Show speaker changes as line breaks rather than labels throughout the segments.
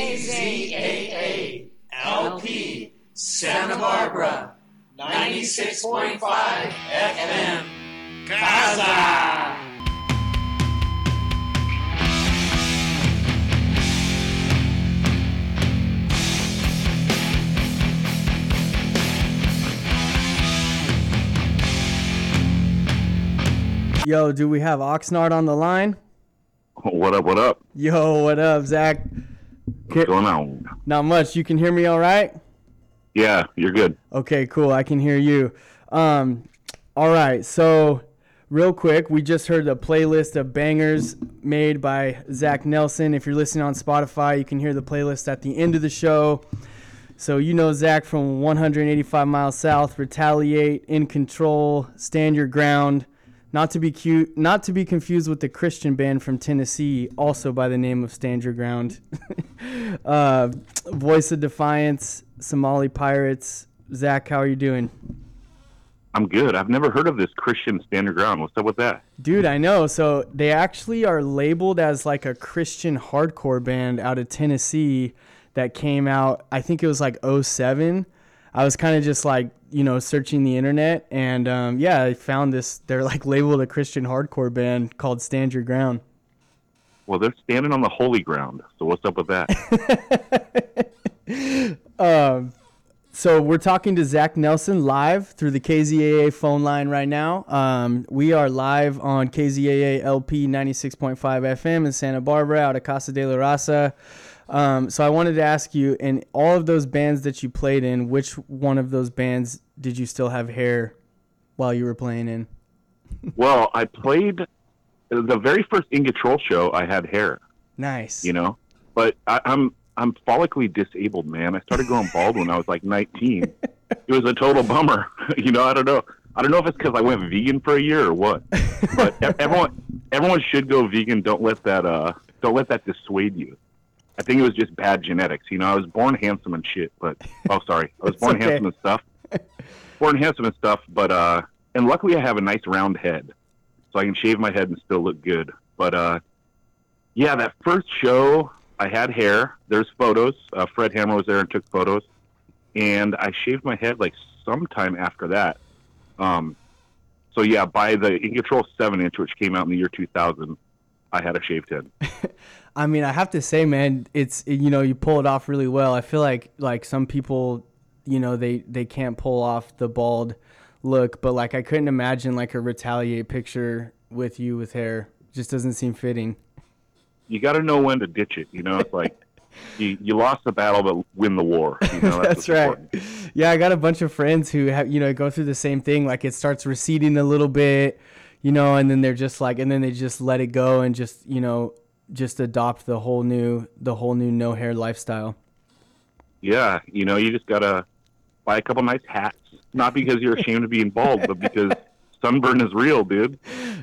KZAA LP Santa Barbara 96.5 FM Casa.
Yo, do we have Oxnard on the line?
What up? What up?
Yo, what up, Zach?
What's going on?
Not much. You can hear me all right?
Yeah, you're good.
Okay, cool. I can hear you. Um, all right. So, real quick, we just heard the playlist of bangers made by Zach Nelson. If you're listening on Spotify, you can hear the playlist at the end of the show. So you know Zach from 185 miles south, retaliate, in control, stand your ground. Not to be cute, not to be confused with the Christian band from Tennessee, also by the name of Stand Your Ground. uh, Voice of Defiance, Somali Pirates. Zach, how are you doing?
I'm good. I've never heard of this Christian Stand Your Ground. What's up with that?
Dude, I know. So they actually are labeled as like a Christian hardcore band out of Tennessee that came out, I think it was like 07. I was kind of just like, you know, searching the internet and um, yeah, I found this. They're like labeled a Christian hardcore band called Stand Your Ground.
Well, they're standing on the holy ground. So what's up with that?
Um, so we're talking to Zach Nelson live through the KZAA phone line right now. Um, we are live on KZAA LP 96.5 FM in Santa Barbara out of Casa de la Raza. Um, so I wanted to ask you, in all of those bands that you played in, which one of those bands did you still have hair while you were playing in?
well, I played the very first In Control show. I had hair,
Nice.
you know, but I, I'm I'm follically disabled, man. I started growing bald when I was like 19. It was a total bummer. you know, I don't know. I don't know if it's because I went vegan for a year or what. But everyone everyone should go vegan. Don't let that uh don't let that dissuade you. I think it was just bad genetics. You know, I was born handsome and shit, but oh sorry, I was born
okay.
handsome and stuff. born handsome and stuff, but uh, and luckily I have a nice round head, so I can shave my head and still look good. But uh, yeah, that first show I had hair. There's photos. Uh, Fred Hammer was there and took photos, and I shaved my head like sometime after that. Um, so yeah, by the In Control seven inch, which came out in the year 2000, I had a shaved head.
I mean, I have to say, man, it's you know you pull it off really well. I feel like like some people, you know, they they can't pull off the bald look, but like I couldn't imagine like a retaliate picture with you with hair. Just doesn't seem fitting.
You got to know when to ditch it. You know, it's like you, you lost the battle, but win the war. You know,
That's
what's
right.
important.
Yeah, I got a bunch of friends who have you know go through the same thing. Like it starts receding a little bit, you know, and then they're just like, and then they just let it go and just you know just adopt the whole new the whole new no hair lifestyle.
Yeah, you know, you just gotta buy a couple nice hats. Not because you're ashamed of being bald, but because sunburn is real, dude.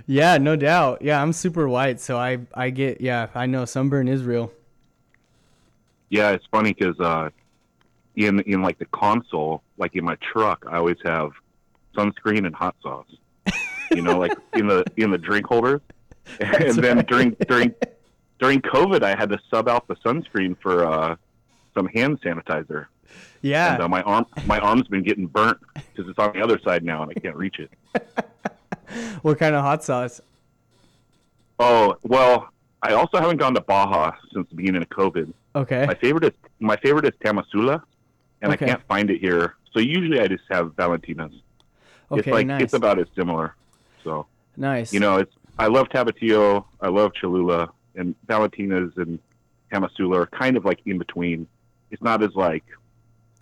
Yeah, no doubt. Yeah, I'm super white, so I I get yeah, I know sunburn is real.
Yeah, it's funny because uh, in in like the console, like in my truck, I always have sunscreen and hot sauce. You know, like in the in the drink holders. and then
right.
during during during COVID, I had to sub out the sunscreen for uh, some hand sanitizer.
Yeah.
And uh, my arm my arm's been getting burnt because it's on the other side now, and I can't reach it.
What kind of hot sauce?
Oh well, I also haven't gone to Baja since the beginning of COVID.
Okay.
My favorite is my favorite is Tamazula, and
Okay.
I can't find it here. So usually I just have Valentina's.
Okay,
it's like
nice.
it's about as similar. So
nice.
you know, it's I love Tapatio, I love Cholula, and Valentina's and Tamazula are kind of like in between. It's not as like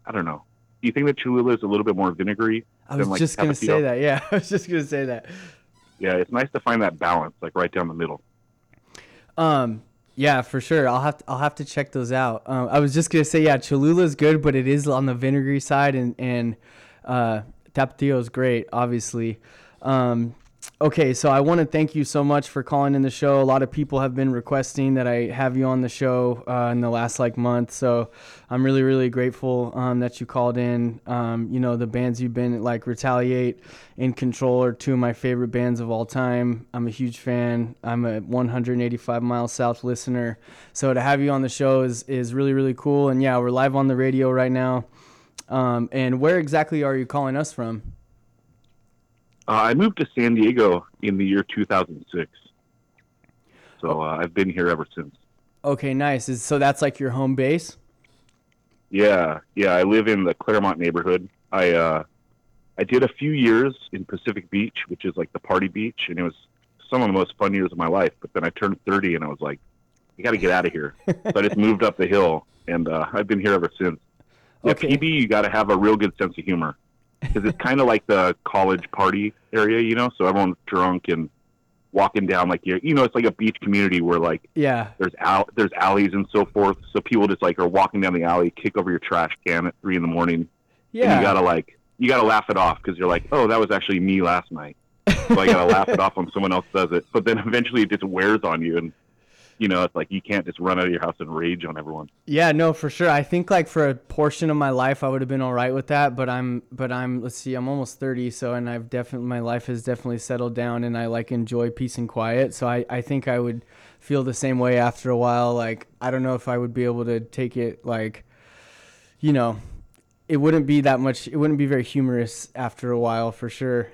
I don't know. Do you think that Cholula is a little bit more vinegary?
I was
like,
just gonna say that. Yeah, I was just gonna say that.
Yeah, it's nice to find that balance, like right down the middle.
Um, yeah, for sure. I'll have to, I'll have to check those out. Um, I was just gonna say, yeah, Cholula is good, but it is on the vinegary side, and and uh, Tapatio is great, obviously. Um, okay, so I want to thank you so much for calling in the show. A lot of people have been requesting that I have you on the show uh, in the last like month, so I'm really really grateful um, that you called in. Um, you know the bands you've been like Retaliate, In Control are two of my favorite bands of all time. I'm a huge fan. I'm a 185 miles south listener, so to have you on the show is is really really cool. And yeah, we're live on the radio right now. Um, and where exactly are you calling us from?
Uh, I moved to San Diego in the year 2006. So uh, I've been here ever since.
Okay, nice. Is, so that's like your home base?
Yeah, yeah. I live in the Claremont neighborhood. I uh, I did a few years in Pacific Beach, which is like the party beach, and it was some of the most fun years of my life. But then I turned 30, and I was like, "You got to get out of here." so I just moved up the hill, and uh, I've been here ever since. Yeah,
Okay.
PB, you got to have a real good sense of humor because it's kind of like the college party area, you know. So everyone's drunk and walking down like you, you know, it's like a beach community where like
Yeah.
there's al- there's alleys and so forth. So people just like are walking down the alley, kick over your trash can at three in the morning, and
Yeah.
you gotta like you gotta laugh it off because you're like, oh, that was actually me last night. So I gotta laugh it off when someone else does it. But then eventually it just wears on you, and you know, it's like you can't just run out of your house and rage on everyone.
Yeah, no, for sure. I think like for a portion of my life, I would have been all right with that. But I'm, but I'm. Let's see, I'm almost thirty, so and I've definitely my life has definitely settled down, and I like enjoy peace and quiet. So I, I think I would feel the same way after a while. Like I don't know if I would be able to take it like, you know, it wouldn't be that much. It wouldn't be very humorous after a while, for sure.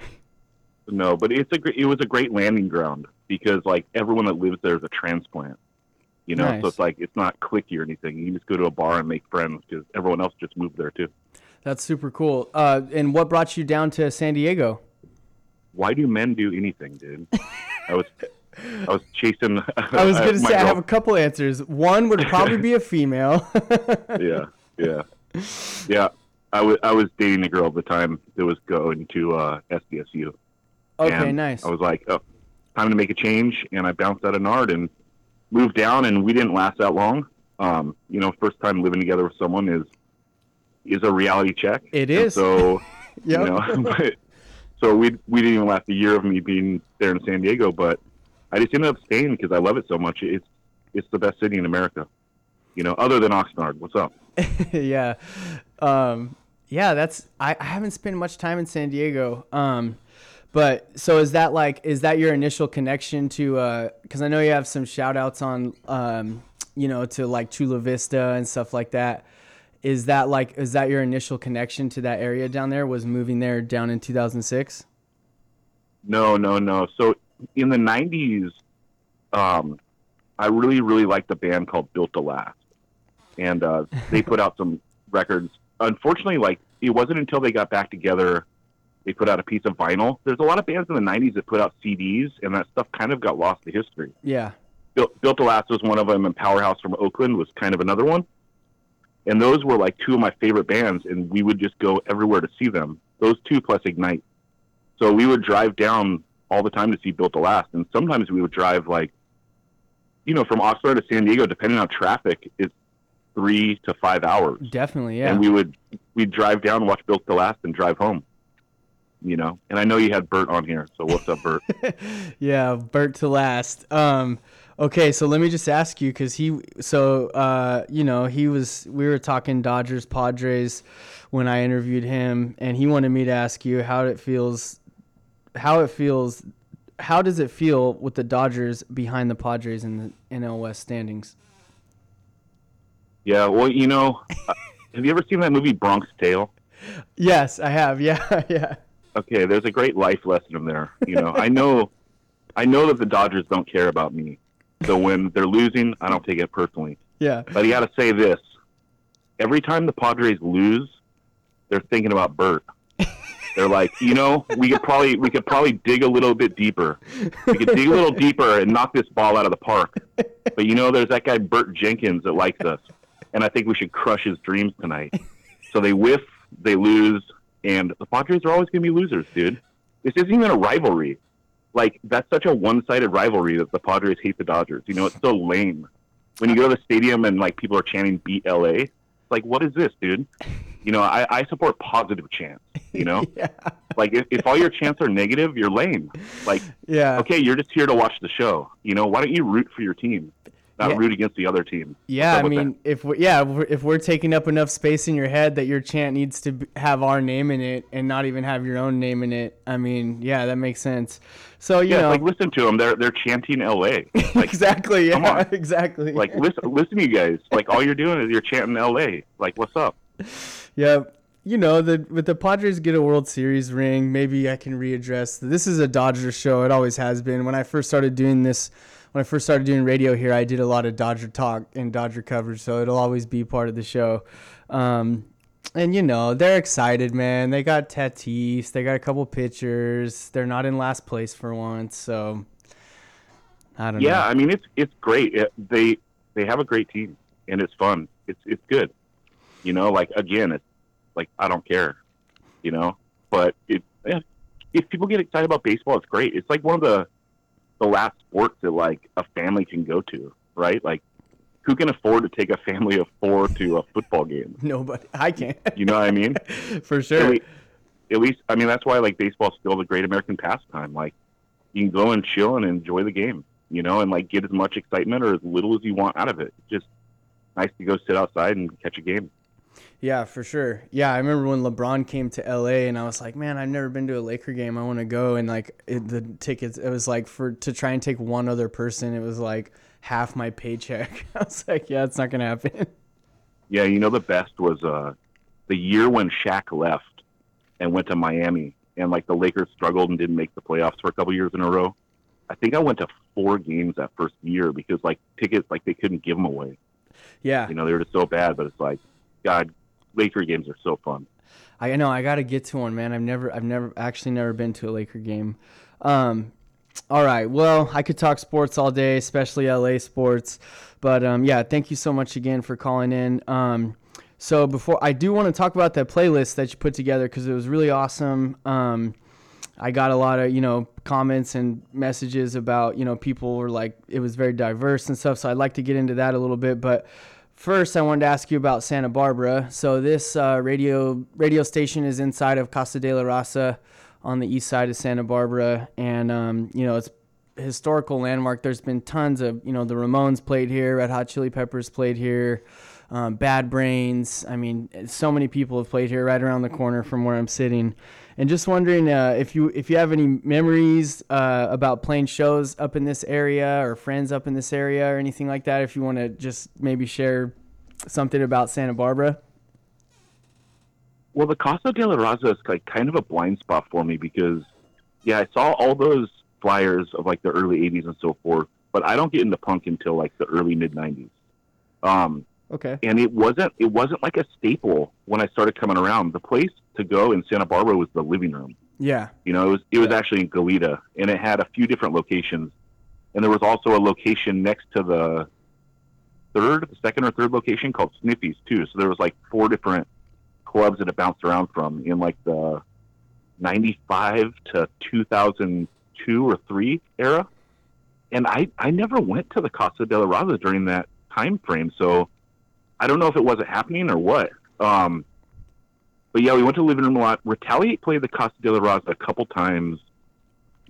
No, but it's a it was a great landing ground because like everyone that lives there is a transplant. You know,
Nice.
so it's like it's not clicky or anything. You just go to a bar and make friends because everyone else just moved there too.
That's super cool. Uh, and what brought you down to San Diego?
Why do men do anything, dude? I was I was chasing.
I was gonna
my
say I have a couple answers. One would probably be a female.
yeah, yeah, yeah. I was I was dating a girl at the time that was going to uh, SDSU.
okay, nice.
I was like, oh, time to make a change, and I bounced out of Nard and moved down, and we didn't last that long. Um, you know, first time living together with someone is is a reality check.
It is. And.
So
Yep.
you know, but, so we we didn't even last a year of me being there in San Diego, but I just ended up staying because I love it so much. It's it's the best city in America. You know, other than Oxnard. What's up?
yeah. Um, yeah, that's I, I haven't spent much time in San Diego. Um, but so is that like is that your initial connection to uh cuz I know you have some shout outs on um you know to like Chula Vista and stuff like that. Is that like is that your initial connection to that area down there was moving there down in 2006?
No, no, no. So in the '90s, um, I really, really liked a band called Built to Last, and uh, they put out some records. Unfortunately, like it wasn't until they got back together, they put out a piece of vinyl. There's a lot of bands in the '90s that put out CDs, and that stuff kind of got lost to history.
Yeah.
Built, Built to Last was one of them, and Powerhouse from Oakland was kind of another one. And those were like two of my favorite bands, and we would just go everywhere to see them. Those two plus Ignite. So we would drive down all the time to see Built to Last, and sometimes we would drive like, you know, from Oxnard to San Diego, depending on traffic, it's three to five hours.
Definitely, yeah.
And we would we'd drive down, watch Built to Last, and drive home. You know, and I know you had Bert on here, so what's up, Bert?
yeah, Bert to last. Um, okay, so let me just ask you because he, so uh, you know, he was. We were talking Dodgers Padres when I interviewed him, and he wanted me to ask you how it feels, how it feels, how does it feel with the Dodgers behind the Padres in the NL West standings?
yeah, well, you know, uh, have you ever seen that movie Bronx Tale?
Yes, I have. Yeah, yeah.
Okay, there's a great life lesson in there. You know, I know, I know that the Dodgers don't care about me. So when they're losing, I don't take it personally.
Yeah.
But you got to say this: every time the Padres lose, they're thinking about Bert. They're like, you know, we could probably we could probably dig a little bit deeper. We could dig a little deeper and knock this ball out of the park. But you know, there's that guy Bert Jenkins that likes us, and I think we should crush his dreams tonight. So they whiff, they lose, and the Padres are always going to be losers, dude. This isn't even a rivalry. Like that's such a one-sided rivalry that the Padres hate the Dodgers. You know, it's so lame. When you go to the stadium and like people are chanting "Beat LA," it's like what is this, dude? You know, I, I support positive chants. You know,
yeah.
like if, if all your chants are negative, you're lame. Like,
Yeah.
okay, you're just here to watch the show. You know, why don't you root for your team, not
Yeah.
root against the other team?
Yeah, I mean, if we, yeah, if we're, if we're taking up enough space in your head that your chant needs to have our name in it and not even have your own name in it, I mean, yeah, that makes sense. So you
yeah,
know,
like listen to them. They're they're chanting L.A. Like,
exactly, yeah, exactly.
like listen, listen to you guys. Like all you're doing is you're chanting L.A. Like what's up?
yeah, you know, the with the Padres get a World Series ring, maybe I can readdress. This is a Dodger show. It always has been. When I first started doing this, when I first started doing radio here, I did a lot of Dodger talk and Dodger coverage, so it'll always be part of the show. Um, and you know, they're excited, man. They got Tatis, they got a couple pitchers. They're not in last place for once, so I don't
Yeah,
know.
I mean it's it's great. It, they they have a great team and it's fun. It's it's good. You know, like again, it's like I don't care. You know, but it if people get excited about baseball, it's great. It's like one of the the last sports that like a family can go to, right? Like who can afford to take a family of four to a football game?
Nobody, I can't
You know what I mean?
for
at,
sure.
least, at least, I mean, that's why like baseball's still the great American pastime. Like you can go and chill and enjoy the game, you know, and like get as much excitement or as little as you want out of it. It's just nice to go sit outside and catch a game.
Yeah, for sure. Yeah, I remember when LeBron came to LA and I was like, man, I've never been to a Laker game. I want to go. And like it, the tickets, it was like for to try and take one other person, it was like half my paycheck. I was like, yeah, it's not gonna happen.
Yeah, you know, the best was uh, the year when Shaq left and went to Miami, and like the Lakers struggled and didn't make the playoffs for a couple years in a row. I think I went to four games that first year because like tickets, like they couldn't give them away.
Yeah,
You know, they were just so bad. But it's like, God, Laker games are so fun.
I know. I got to get to one, man. I've never, I've never actually never been to a Laker game. Um, all right. Well, I could talk sports all day, especially LA sports. But um, yeah, thank you so much again for calling in. Um, so before I do want to talk about that playlist that you put together because it was really awesome. Um, I got a lot of you know comments and messages about you know people were like it was very diverse and stuff. So I'd like to get into that a little bit, but first I wanted to ask you about Santa Barbara. So this uh, radio radio station is inside of Casa de la Raza on the east side of Santa Barbara, and um, you know it's historical landmark. There's been tons of you know the Ramones played here, Red Hot Chili Peppers played here. Um, Bad Brains. I mean, so many people have played here, right around the corner from where I'm sitting. And just wondering uh, if you if you have any memories uh, about playing shows up in this area or friends up in this area or anything like that. If you want to just maybe share something about Santa Barbara.
Well, the Casa de la Raza is like kind of a blind spot for me because, yeah, I saw all those flyers of like the early '80s and so forth, but I don't get into punk until like the early mid '90s. Um,
Okay.
and it wasn't it wasn't like a staple when I started coming around. The place to go in Santa Barbara was the living room.
Yeah.
You know, it was it was
Yeah.
actually in Goleta, and it had a few different locations, and there was also a location next to the third, the second or third location called Sniffy's too. So there was like four different clubs that it bounced around from in like the '95 to 2002 or three era, and I I never went to the Casa de la Raza during that time frame, so I don't know if it wasn't happening or what. Um, but yeah, we went to the living room a lot. Retaliate played the Casa de la Raza a couple times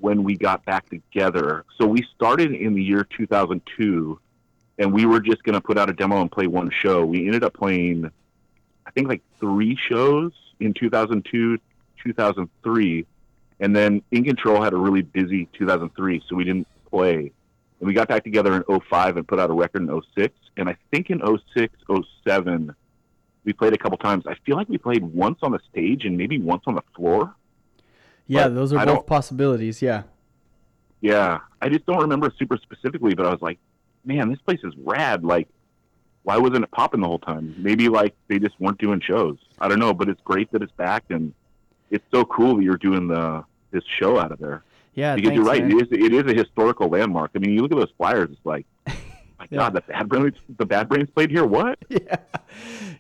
when we got back together. So we started in the year 2002, and we were just going to put out a demo and play one show. We ended up playing, I think, like three shows in 2002, 2003, and then In Control had a really busy 2003, so we didn't play. And we got back together in 05 and put out a record in 06. And I think in 06, 07, we played a couple times. I feel like we played once on the stage and maybe once on the floor.
Yeah,
But
those are
I
both possibilities. Yeah.
Yeah, I just don't remember super specifically, but I was like, man, this place is rad. Like, why wasn't it popping the whole time? Maybe like they just weren't doing shows. I don't know, but it's great that it's back, and it's so cool that you're doing the this show out of there.
Yeah.
because you're right,
man.
it is it is a historical landmark. I mean, you look at those flyers, it's like, my
Yeah.
God, the bad brains, the bad brains played here. What?
yeah,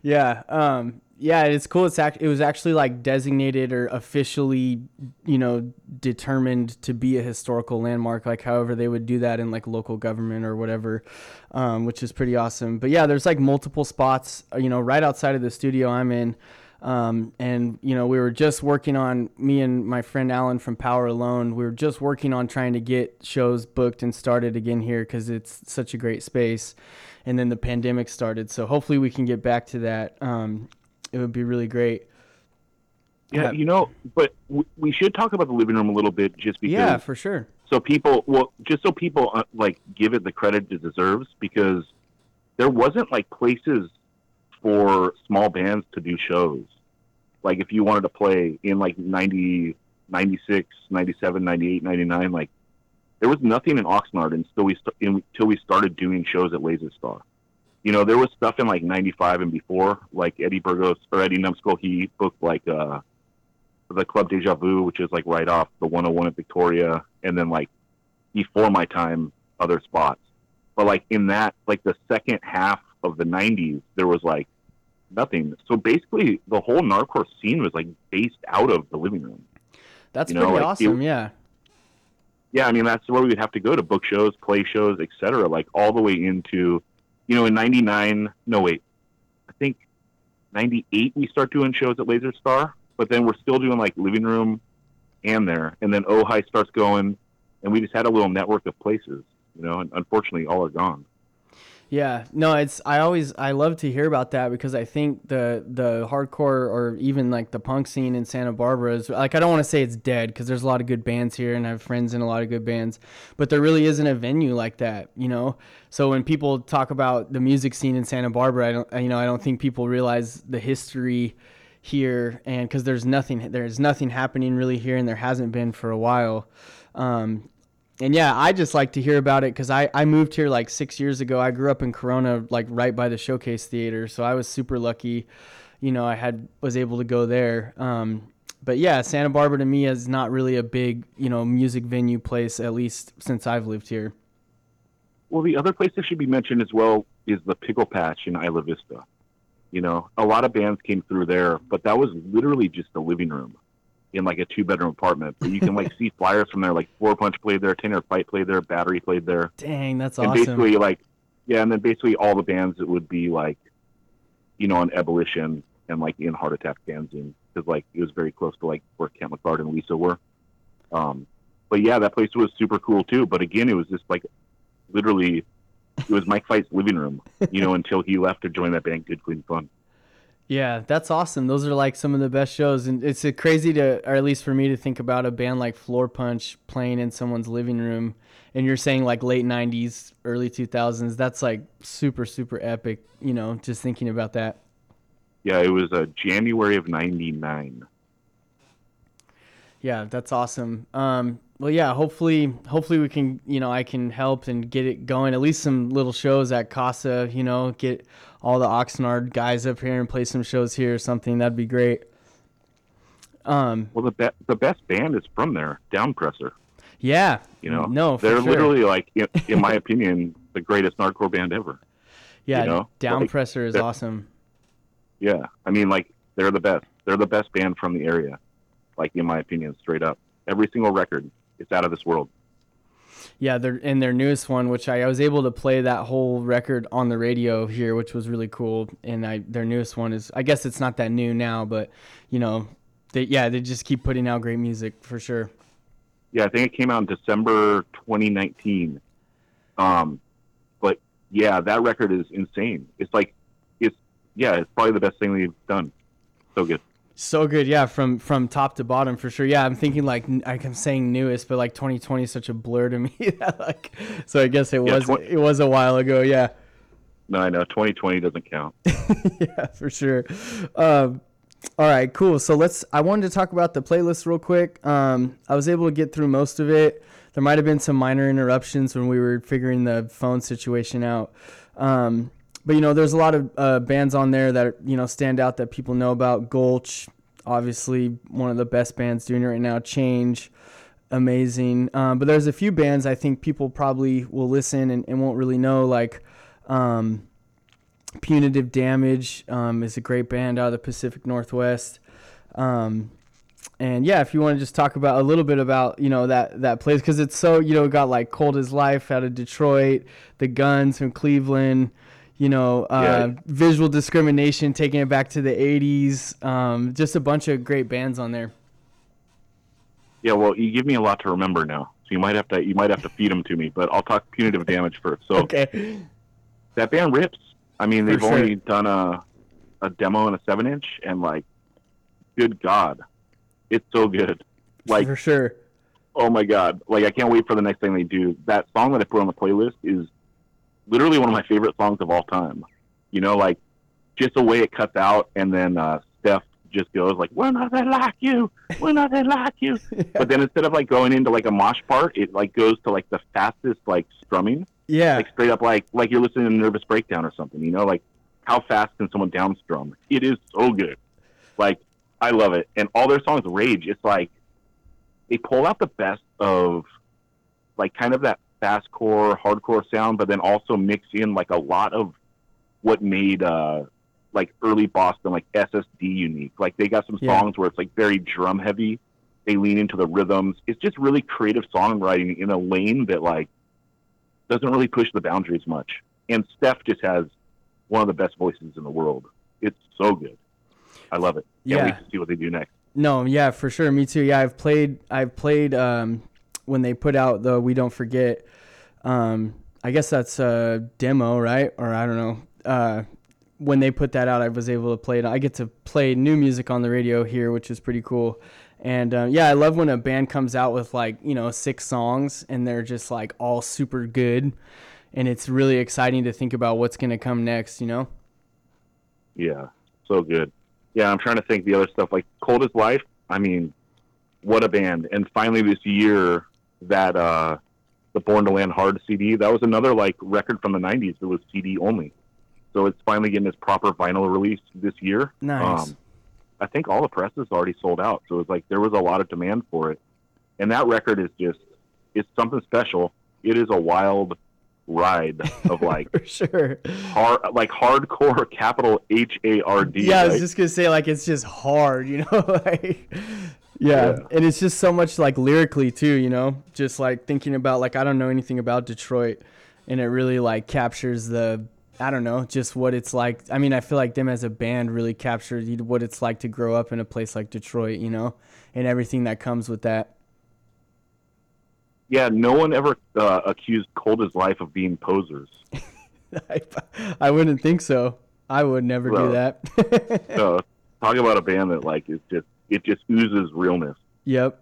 yeah, um, yeah. It's cool. It's act- it was actually like designated or officially, you know, determined to be a historical landmark. Like, however, they would do that in like local government or whatever, um, which is pretty awesome. But yeah, there's like multiple spots, uh, you know, right outside of the studio I'm in. Um, and you know, we were just working on me and my friend Alan from Power Alone. We were just working on trying to get shows booked and started again here because it's such a great space. And then the pandemic started, so hopefully we can get back to that. Um, it would be really great.
Yeah, you know, but w- we should talk about the living room a little bit, just because.
Yeah, for sure.
So people, well, just so people uh, like give it the credit it deserves, because there wasn't like places for small bands to do shows. Like if you wanted to play in like 90, 96, 97, 98, 99, like there was nothing in Oxnard until we st- until we started doing shows at Laser Star. You know, there was stuff in like 95 and before, like Eddie Burgos or Eddie Numbskull, he booked like uh the Club Deja Vu, which is like right off the 101 at Victoria, and then like before my time, other spots. But like in that, like the second half of the 90s, there was like nothing. So basically, the whole Nardcore scene was like based out of the living room.
That's
You know,
pretty
like,
awesome.
it-
yeah.
Yeah, I mean that's where we would have to go to book shows, play shows, etc. Like all the way into, you know, in '99. No, wait, I think '98 we start doing shows at Laser Star, but then we're still doing like living room and there, and then Ojai starts going, and we just had a little network of places, you know. And unfortunately, all are gone.
Yeah, no, it's I always I love to hear about that because I think the the hardcore or even like the punk scene in Santa Barbara is like I don't want to say it's dead because there's a lot of good bands here and I have friends in a lot of good bands, but there really isn't a venue like that, you know. So when people talk about the music scene in Santa Barbara, I don't you know I don't think people realize the history here and because there's nothing there's nothing happening really here and there hasn't been for a while. Um, and yeah, I just like to hear about it because I, I moved here like six years ago. I grew up in Corona, like right by the Showcase Theater, so I was super lucky. You know, I had was able to go there. Um, but yeah, Santa Barbara to me is not really a big you know music venue place, at least since I've lived here.
Well, the other place that should be mentioned as well is the Pickle Patch in Isla Vista. You know, a lot of bands came through there, but that was literally just a living room in like a two bedroom apartment. But you can like see flyers from there, like Floor Punch played there, Ten Yard Fight played there, Battery played there,
Dang, that's
and
awesome.
basically like, yeah, and then basically all the bands that would be like, you know, on Ebullition and like in Heart Attack fanzine because like it was very close to like where Kent McLeod and Lisa were. Um, but yeah, that place was super cool too. But again, it was just like literally, it was Mike Fight's living room, you know, until he left to join that band, Good Clean Fun.
Yeah, that's awesome. Those are like some of the best shows, and it's uh, crazy to, or at least for me to think about a band like Floor Punch playing in someone's living room. And you're saying like late '90s, early 2000s. That's like super, super epic. You know, just thinking about that.
Yeah, it was uh, January of '99.
Yeah, that's awesome. Um, well, yeah, hopefully, hopefully we can, you know, I can help and get it going. At least some little shows at Casa, you know, get all the Oxnard guys up here and play some shows here or something. That'd be great. Um,
Well, the be- the best band is from there, Downpresser.
yeah,
You know,
no,
they're
sure.
literally like, in, in my opinion, the greatest hardcore band ever.
yeah,
you know,
Downpresser is awesome.
Yeah, I mean, like they're the best. They're the best band from the area. Like in my opinion, straight up. Every single record, it's out of this world.
Yeah, they're in their newest one, which I, I was able to play that whole record on the radio here, which was really cool. And I their newest one is, I guess it's not that new now, but you know, they yeah they just keep putting out great music for sure.
Yeah, I think it came out in December 2019. Um, but yeah, that record is insane. It's like, it's yeah, it's probably the best thing they've done. So good.
So good, yeah, from from top to bottom for sure. Yeah, I'm thinking like I'm saying newest, but like 2020 is such a blur to me. like, so I guess it
Yeah,
was
twen-
it was a while ago. Yeah,
No, I know 2020 doesn't count.
yeah, for sure. Um, all right, cool. So let's. I wanted to talk about the playlist real quick. Um, I was able to get through most of it. There might have been some minor interruptions when we were figuring the phone situation out. Um, but you know, there's a lot of uh, bands on there that you know stand out that people know about. Gulch, obviously one of the best bands doing it right now. Change, amazing. Um, but there's a few bands I think people probably will listen and, and won't really know, like. Um, Punitive Damage um, is a great band out of the Pacific Northwest. Um, and yeah, if you want to just talk about a little bit about you know that that place because it's so you know got like Cold as Life out of Detroit, the Guns from Cleveland, you know, uh,
Yeah.
visual discrimination, taking it back to the '80s. Um, just a bunch of great bands on there.
Yeah, well, you give me a lot to remember now, so you might have to you might have to feed them to me. But I'll talk punitive damage first. So
Okay.
that band rips. I mean, they've
sure.
only done a a demo and a seven inch, and like, good God, it's so good. Like,
for sure.
oh my God, like I can't wait for the next thing they do. That song that I put on the playlist is literally one of my favorite songs of all time. You know, like just the way it cuts out, and then uh, Steph just goes like, "We're nothing like you, we're nothing like you." But then instead of like going into like a mosh part, it like goes to like the fastest like strumming
Yeah.
like straight up like like you're listening to Nervous Breakdown or something. You know, like how fast can someone downstrum? It is so good. Like I love it, and all their songs rage. It's like they pull out the best of like kind of that fastcore, hardcore sound, but then also mix in like a lot of what made uh like early Boston like SSD unique. Like they got some
Yeah.
songs where it's like very drum heavy. They lean into the rhythms. It's just really creative songwriting in a lane that like doesn't really push the boundaries much. And Steph just has one of the best voices in the world. It's so good. I love it. Can't
Yeah.
wait to see what they do next.
No, yeah, for sure. Me too. Yeah, I've played. I've played um, when they put out the "We Don't Forget." Um, I guess that's a demo, right? Or I don't know. Uh, when they put that out, I was able to play it. I get to play new music on the radio here, which is pretty cool. And uh, yeah, I love when a band comes out with like you know six songs and they're just like all super good, and it's really exciting to think about what's gonna come next. You know?
Yeah, so good. Yeah, I'm trying to think the other stuff like Cold as Life. I mean, what a band! And finally this year, that uh, the Born to Land Hard CD. That was another like record from the '90s that was CD only. So it's finally getting its proper vinyl release this year.
Nice.
Um, I think all the press is already sold out. So it's like there was a lot of demand for it, and that record is just it's something special. It is a wild ride of like
for sure.
hard, like hardcore, capital H A R D.
Yeah, I was just gonna say like it's just hard, you know, like yeah.
Yeah.
and it's just so much like lyrically too, you know, just like thinking about like I don't know anything about Detroit, and it really like captures the I don't know just what it's like. I mean, I feel like them as a band really captured what it's like to grow up in a place like Detroit, you know, and everything that comes with that.
yeah, no one ever uh, accused Cold as Life of being posers.
I, I wouldn't think so. I would never do that.
So talk about a band that like is just it just oozes realness.
yep.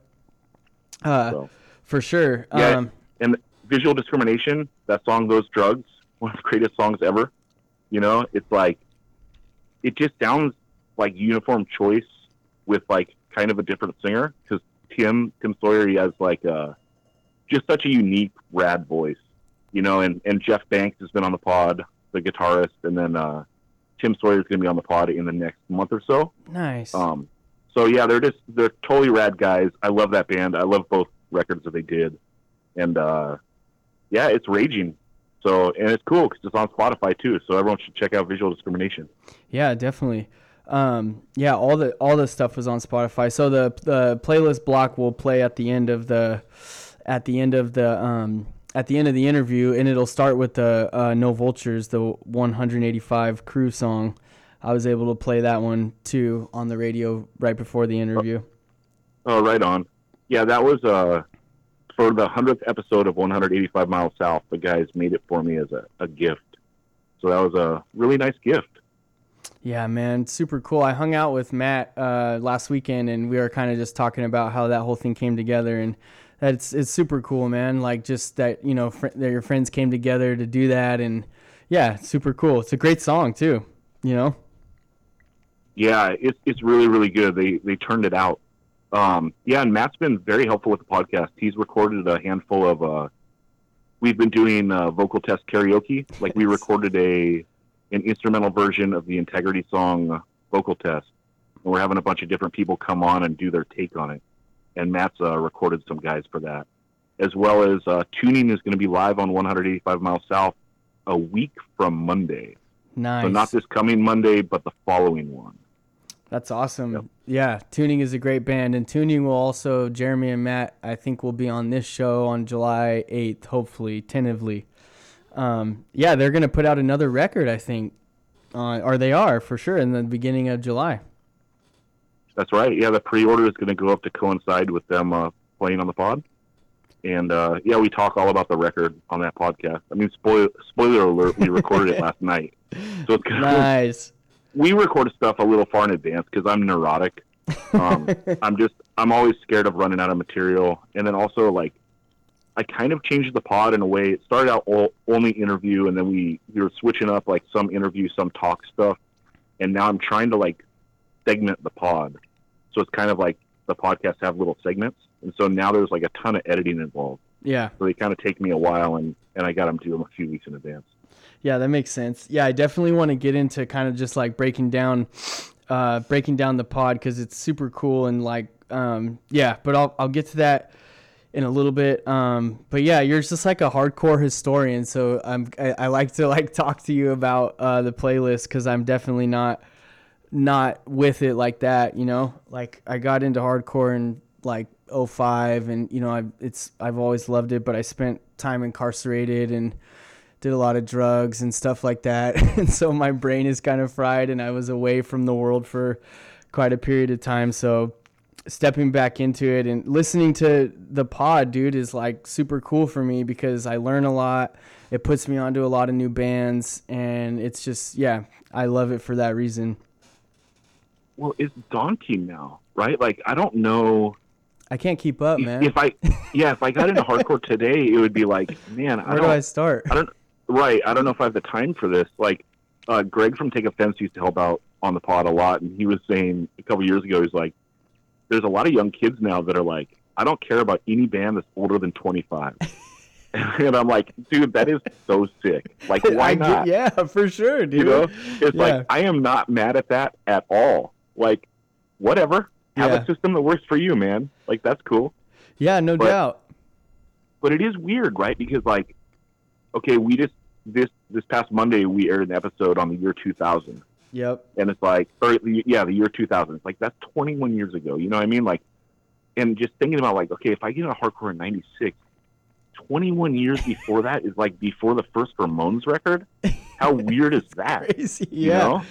Uh,
So
for sure.
Yeah.
Um,
and visual discrimination, that song "Those Drugs," one of the greatest songs ever. You know, it's like it just sounds like uniform choice with like kind of a different singer because Tim Tim Sawyer he has like uh just such a unique rad voice, you know, and and Jeff Banks has been on the pod, the guitarist, and then uh Tim Sawyer is going to be on the pod in the next month or so.
nice.
Um, so yeah, they're just they're totally rad guys. I love that band. I love both records that they did, and uh, yeah, it's raging. So and it's cool because it's on Spotify too. So everyone should check out Visual Discrimination.
Yeah, definitely. Um, yeah, all the all the stuff was on Spotify. So the the playlist block will play at the end of the at the end of the um, at the end of the interview, and it'll start with the uh, No Vultures, the 185 crew song. I was able to play that one too on the radio right before the interview.
Oh, right on. Yeah, that was uh for the hundredth episode of 185 Miles South. The guys made it for me as a, a gift. So that was a really nice gift.
Yeah, man, super cool. I hung out with Matt uh, last weekend, and we were kind of just talking about how that whole thing came together, and that it's it's super cool, man. Like just that you know fr- that your friends came together to do that, and yeah, super cool. It's a great song too, you know.
Yeah, it's it's really really good. They they turned it out. Um, yeah, and Matt's been very helpful with the podcast. He's recorded a handful of. Uh, we've been doing uh, vocal test karaoke. Like we recorded a an instrumental version of the Integrity song vocal test, and we're having a bunch of different people come on and do their take on it. And Matt's uh, recorded some guys for that, as well as uh, tuning is going to be live on 185 Miles South a week from Monday.
Nice.
So not this coming Monday, but the following one.
That's awesome.
Yep.
Yeah, Tuning is a great band, and Tuning will also Jeremy and Matt. I think will be on this show on July eighth, hopefully, tentatively. um, yeah, they're gonna put out another record, I think, uh, or they are for sure in the beginning of July.
That's right. Yeah, the pre-order is going to go up to coincide with them uh, playing on the pod. And uh, yeah, we talk all about the record on that podcast. I mean, spoiler spoiler alert: we recorded it last night, so it's of,
Nice.
We record stuff a little far in advance because I'm neurotic. Um, I'm just I'm always scared of running out of material, and then also like I kind of changed the pod in a way. It started out all, only interview, and then we we were switching up like some interview, some talk stuff, and now I'm trying to like segment the pod, so it's kind of like the podcasts have little segments, and so now there's like a ton of editing involved.
Yeah.
So they kind of take me a while, and and I got them to them a few weeks in advance.
Yeah, that makes sense. Yeah, I definitely want to get into kind of just like breaking down, uh, breaking down the pod because it's super cool and like, um, yeah. But I'll I'll get to that in a little bit. Um, but yeah, you're just like a hardcore historian, so I'm I, I like to like talk to you about uh, the playlist because I'm definitely not not with it like that. You know, like I got into hardcore in like 05 and you know I've it's I've always loved it, but I spent time incarcerated and did a lot of drugs and stuff like that. and so my brain is kind of fried and I was away from the world for quite a period of time. So stepping back into it and listening to the pod, dude, is like super cool for me because I learn a lot. It puts me onto a lot of new bands and it's just yeah, I love it for that reason.
Well, it's daunting now, right? Like I don't know
I can't keep up, man.
if I yeah if I got into hardcore today, it would be like man, I
Where do I start?
I don't right. I don't know if I have the time for this. Like uh, Greg from Take Offense used to help out on the pod a lot, and he was saying a couple years ago, he's like, "There's a lot of young kids now that are like, I don't care about any band that's older than 25." and I'm like, dude, that is so sick. Like, why
get-
not?
yeah, for sure, dude.
You know, it's
Yeah.
like I am not mad at that at all. Like, whatever. Have
Yeah.
a system that works for you, man. Like, that's cool
Yeah, no
But-
doubt.
but it is weird, right? Because like, okay, we just this this past Monday we aired an episode on the year 2000,
Yep.
and it's like, or yeah, the year 2000. It's like that's 21 years ago. You know what I mean? Like, and just thinking about like, okay, if I get a hardcore in '96, 21 years before that is like before the first Ramones record. How weird is that?
Crazy.
You
Yeah.
know?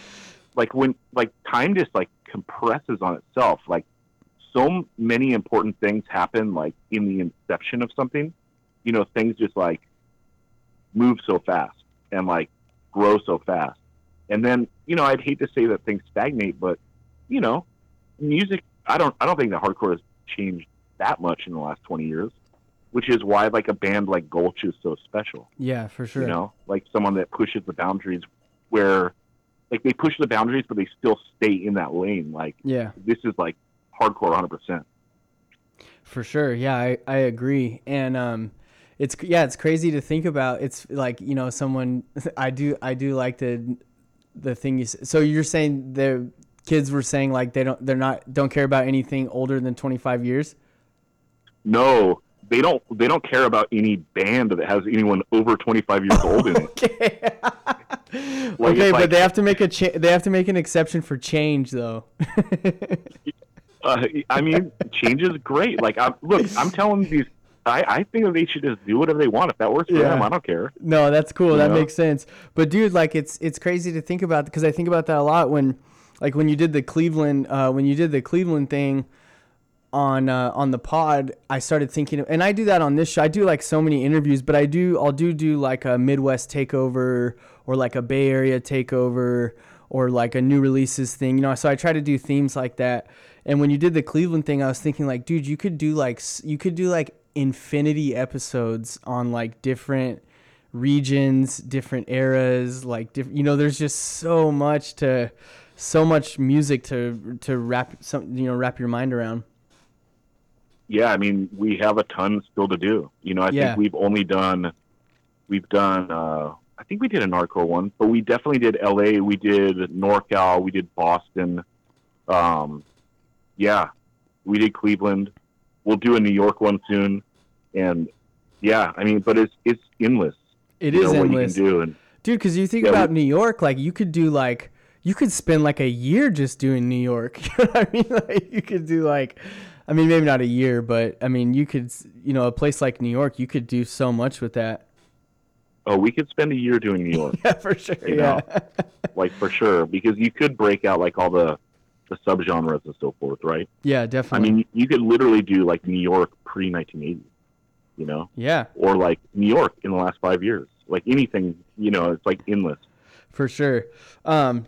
Like when like time just like compresses on itself. Like so many important things happen like in the inception of something. You know, things just like move so fast and like grow so fast. And then, you know, I'd hate to say that things stagnate, but you know, music I don't I don't think that hardcore has changed that much in the last 20 years, which is why like a band like Gulch is so special
Yeah, for sure.
you know, like someone that pushes the boundaries where like they push the boundaries but they still stay in that lane. Like
Yeah,
this is like hardcore 100%.
for sure. Yeah, I, I agree. And um it's yeah, it's crazy to think about. It's like, you know, someone I do I do like the the thing you So you're saying the kids were saying like they don't they're not don't care about anything older than 25 years?
No, they don't they don't care about any band that has anyone over 25 years old in it.
Okay.
Like,
okay, but
like-
they have to make a cha- they have to make an exception for change though.
Uh, I mean, change is great. Like I'm look, I'm telling these I, I think they should just do whatever they want. If that works for
Yeah.
them, I don't care.
No, that's cool. That
know?
makes sense. But dude, like it's it's crazy to think about because I think about that a lot when like when you did the Cleveland uh, when you did the Cleveland thing on uh, on the pod, I started thinking and I do that on this show. I do like so many interviews, but I do I'll do do like a Midwest takeover or like a Bay Area takeover or like a new releases thing, you know. So I try to do themes like that. And when you did the Cleveland thing, I was thinking like, dude, you could do like you could do like infinity episodes on like different regions, different eras, like diff- you know, there's just so much to so much music to to wrap some you know wrap your mind around.
yeah, I mean, we have a ton still to do. You know, I
Yeah.
think we've only done, we've done, uh, I think we did a Nardcore one, but we definitely did LA, we did NorCal, we did Boston. Um, yeah, we did Cleveland. We'll do a New York one soon. And yeah, I mean, but it's, it's endless.
It is
know,
endless.
What you can do. And
Dude, because you think
Yeah, we-
about New York, like you could do like you could spend like a year just doing New York. You know what I mean? Like you could do like, I mean maybe not a year, but I mean you could, you know, a place like New York, you could do so much with that.
oh, we could spend a year doing New York,
yeah, for sure.
You
yeah.
know. like for sure, because you could break out like all the the subgenres and so forth, right?
yeah, definitely.
I mean, you could literally do like New York pre 1980, you know,
yeah,
or like New York in the last five years, like anything, you know, it's like endless.
for sure. Um,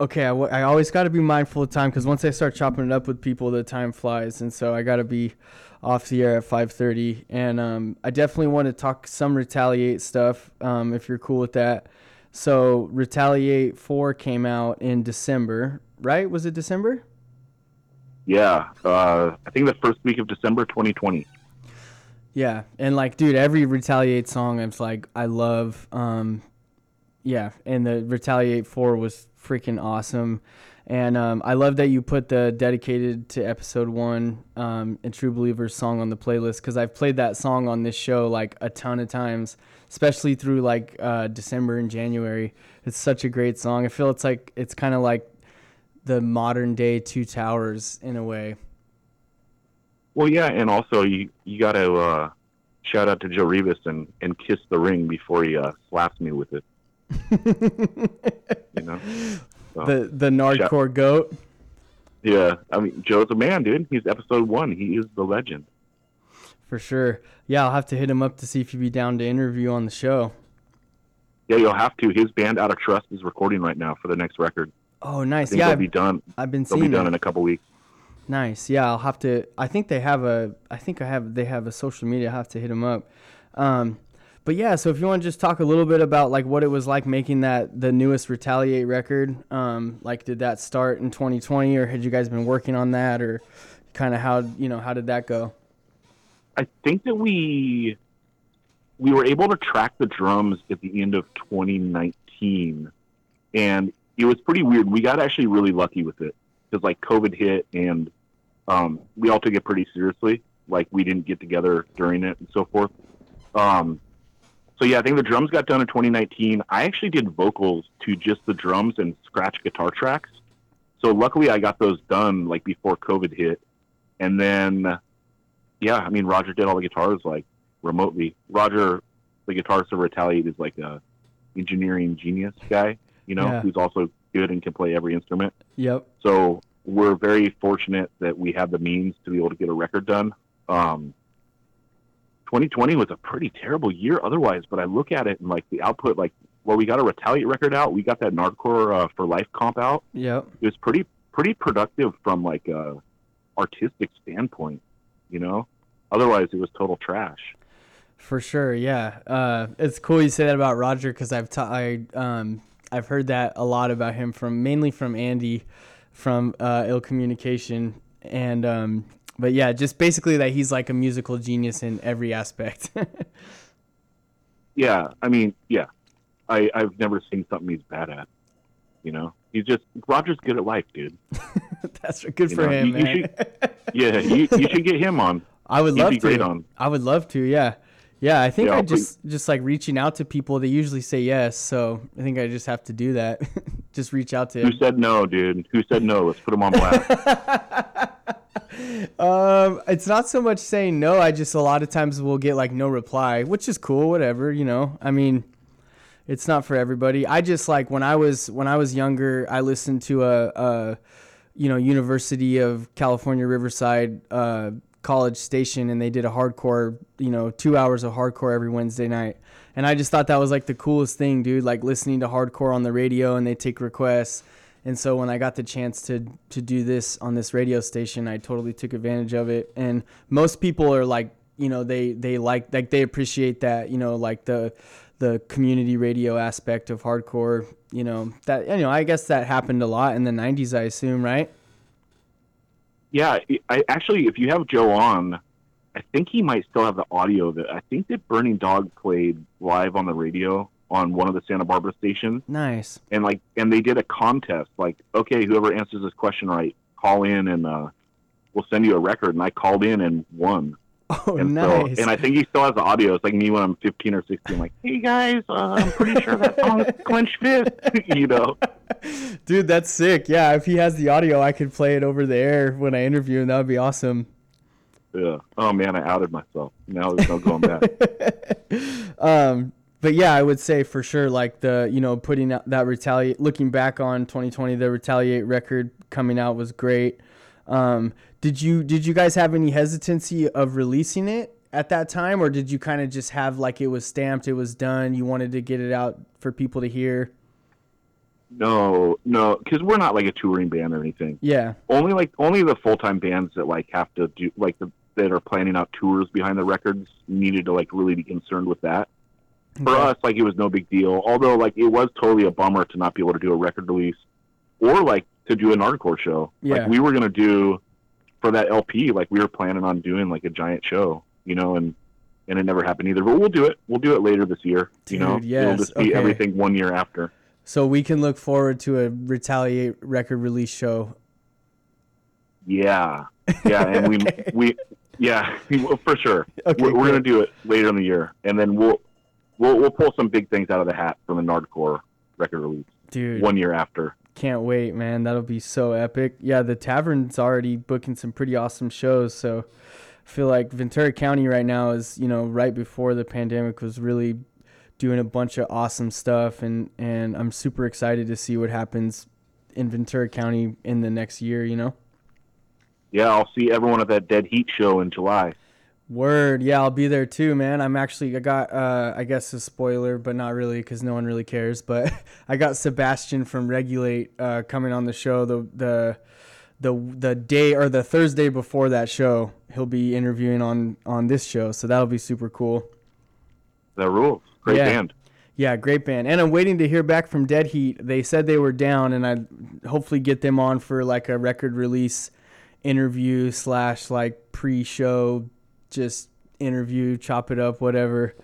okay, I, w- I always got to be mindful of time because once I start chopping it up with people, the time flies, and so I got to be off the air at 5:30. And um, I definitely want to talk some retaliate stuff, um, if you're cool with that. So retaliate four came out in December, right? Was it December?
Yeah, uh, I think the first week of December 2020.
Yeah, and like, dude, every Retaliate song, I'm like, I love. Um, yeah, and the Retaliate Four was freaking awesome, and um, I love that you put the dedicated to Episode One um, and True Believers song on the playlist because I've played that song on this show like a ton of times, especially through like uh, December and January. It's such a great song. I feel it's like it's kind of like the modern day Two Towers in a way.
Well, yeah, and also you you got to uh, shout out to Joe Rivas and and kiss the ring before he uh, slaps me with it. you know. So,
The the Nardcore goat.
yeah, I mean Joe's a man, dude. He's episode one. He is the legend.
For sure. Yeah, I'll have to hit him up to see if he'd be down to interview on the show.
Yeah, you'll have to. His band Out of Trust is recording right now for the next record.
Oh, nice. Yeah,
they'll
I've,
be done.
I've been
They'll be done
that.
in a couple weeks.
Nice. Yeah, I'll have to. I think they have a. I think I have. They have a social media. I have to hit them up. Um, but yeah, so if you want to just talk a little bit about like what it was like making that the newest Retaliate record. Um, like did that start in 2020, or had you guys been working on that, or kind of how you know how did that go?
I think that we we were able to track the drums at the end of 2019, and it was pretty weird. We got actually really lucky with it because like COVID hit, and um, we all took it pretty seriously. Like we didn't get together during it and so forth. Um, so yeah, I think the drums got done in 2019. I actually did vocals to just the drums and scratch guitar tracks. So luckily, I got those done like before COVID hit, and then yeah, I mean Roger did all the guitars like remotely. Roger, the guitarist of Retaliate, is like a engineering genius guy, you know,
Yeah.
who's also good and can play every instrument.
Yep.
So we're very fortunate that we have the means to be able to get a record done. Um, 2020 was a pretty terrible year otherwise, but I look at it and like the output, like well, we got a Retaliate record out, we got that Nardcore uh, for Life comp out.
Yep.
It was pretty pretty productive from like a artistic standpoint, you know. Otherwise, it was total trash.
For sure, yeah. Uh, it's cool you say that about Roger because I've ta- I um I've heard that a lot about him from mainly from Andy from uh, Ill Communication and um but yeah, just basically that he's like a musical genius in every aspect.
Yeah, I mean, yeah, I I've never seen something he's bad at. You know, he's just Roger's good at life, dude.
That's good
You
for
know,
him,
you- you
man.
Yeah, you you should get him on.
I would
He'd
love
be
to.
great on.
I would love to. Yeah. Yeah, I think
Yeah,
I
I'll put-
just just like reaching out to people. They usually say yes, so I think I just have to do that. just reach out to
Who
him.
said no, dude? Who said no? Let's put him on blast.
Um, it's not so much saying no. I just a lot of times will get like no reply, which is cool. Whatever, you know. I mean, it's not for everybody. I just like when I was when I was younger, I listened to a, a you know University of California Riverside uh, college station, and they did a hardcore, you know, two hours of hardcore every Wednesday night. And I just thought that was like the coolest thing, dude. Like listening to hardcore on the radio, and they take requests. And so when I got the chance to to do this on this radio station, I totally took advantage of it. And most people are like, you know, they they like like they appreciate that, you know, like the the community radio aspect of hardcore, you know, that you know, I guess that happened a lot in the 90s, I assume, right?
Yeah, I actually, if you have Joe on, I think he might still have the audio of it. I think that Burning Dog played live on the radio on one of the Santa Barbara stations.
Nice.
and like and they did a contest like okay whoever answers this question right call in and uh we'll send you a record and i called in and won
Oh,
and
nice.
so and i think he still has the audio it's like me when i'm 15 or 16 like hey guys uh, i'm pretty sure that song is clenched fist you know
Dude, that's sick. Yeah, if he has the audio, I could play it over the air when I interview him. That would be awesome.
yeah oh man i outed myself now there's no going back
um but yeah, I would say for sure, like the you know putting out that retaliate, looking back on 2020, the retaliate record coming out was great. Um, did you did you guys have any hesitancy of releasing it at that time, or did you kind of just have like it was stamped, it was done, you wanted to get it out for people to hear?
No, no, because we're not like a touring band or anything.
Yeah,
Only like only the full time bands that like have to do like the that are planning out tours behind the records needed to like really be concerned with that. For us, like it was no big deal. Although like it was totally a bummer to not be able to do a record release or like to do an hardcore show.
Yeah.
Like we were gonna do for that LP, like we were planning on doing like a giant show, you know, and and it never happened either. But we'll do it. We'll do it later this year. you know,
yes,
it'll just be
okay.
everything one year after.
So we can look forward to a retaliate record release show.
Yeah, yeah, and we
Okay.
we yeah for sure.
Okay,
we're, we're gonna do it later in the year, and then we'll we'll we'll pull some big things out of the hat from the Nardcore record release
Dude,
one year after.
Can't wait, man. That'll be so epic. Yeah, the tavern's already booking some pretty awesome shows, so I feel like Ventura County right now is, you know, right before the pandemic was really doing a bunch of awesome stuff and and I'm super excited to see what happens in Ventura County in the next year, you know.
Yeah, I'll see everyone at that Dead Heat show in July.
Word, yeah, I'll be there too, man. I'm actually I got uh I guess a spoiler, but not really cuz no one really cares, but I got Sebastian from Regulate uh coming on the show the the the the day or the Thursday before that show. He'll be interviewing on on this show, so that'll be super cool.
That rules. Great
Yeah.
band.
Yeah, great band. And I'm waiting to hear back from Dead Heat. They said they were down, and I hopefully get them on for like a record release interview slash like pre-show, just interview, chop it up, whatever.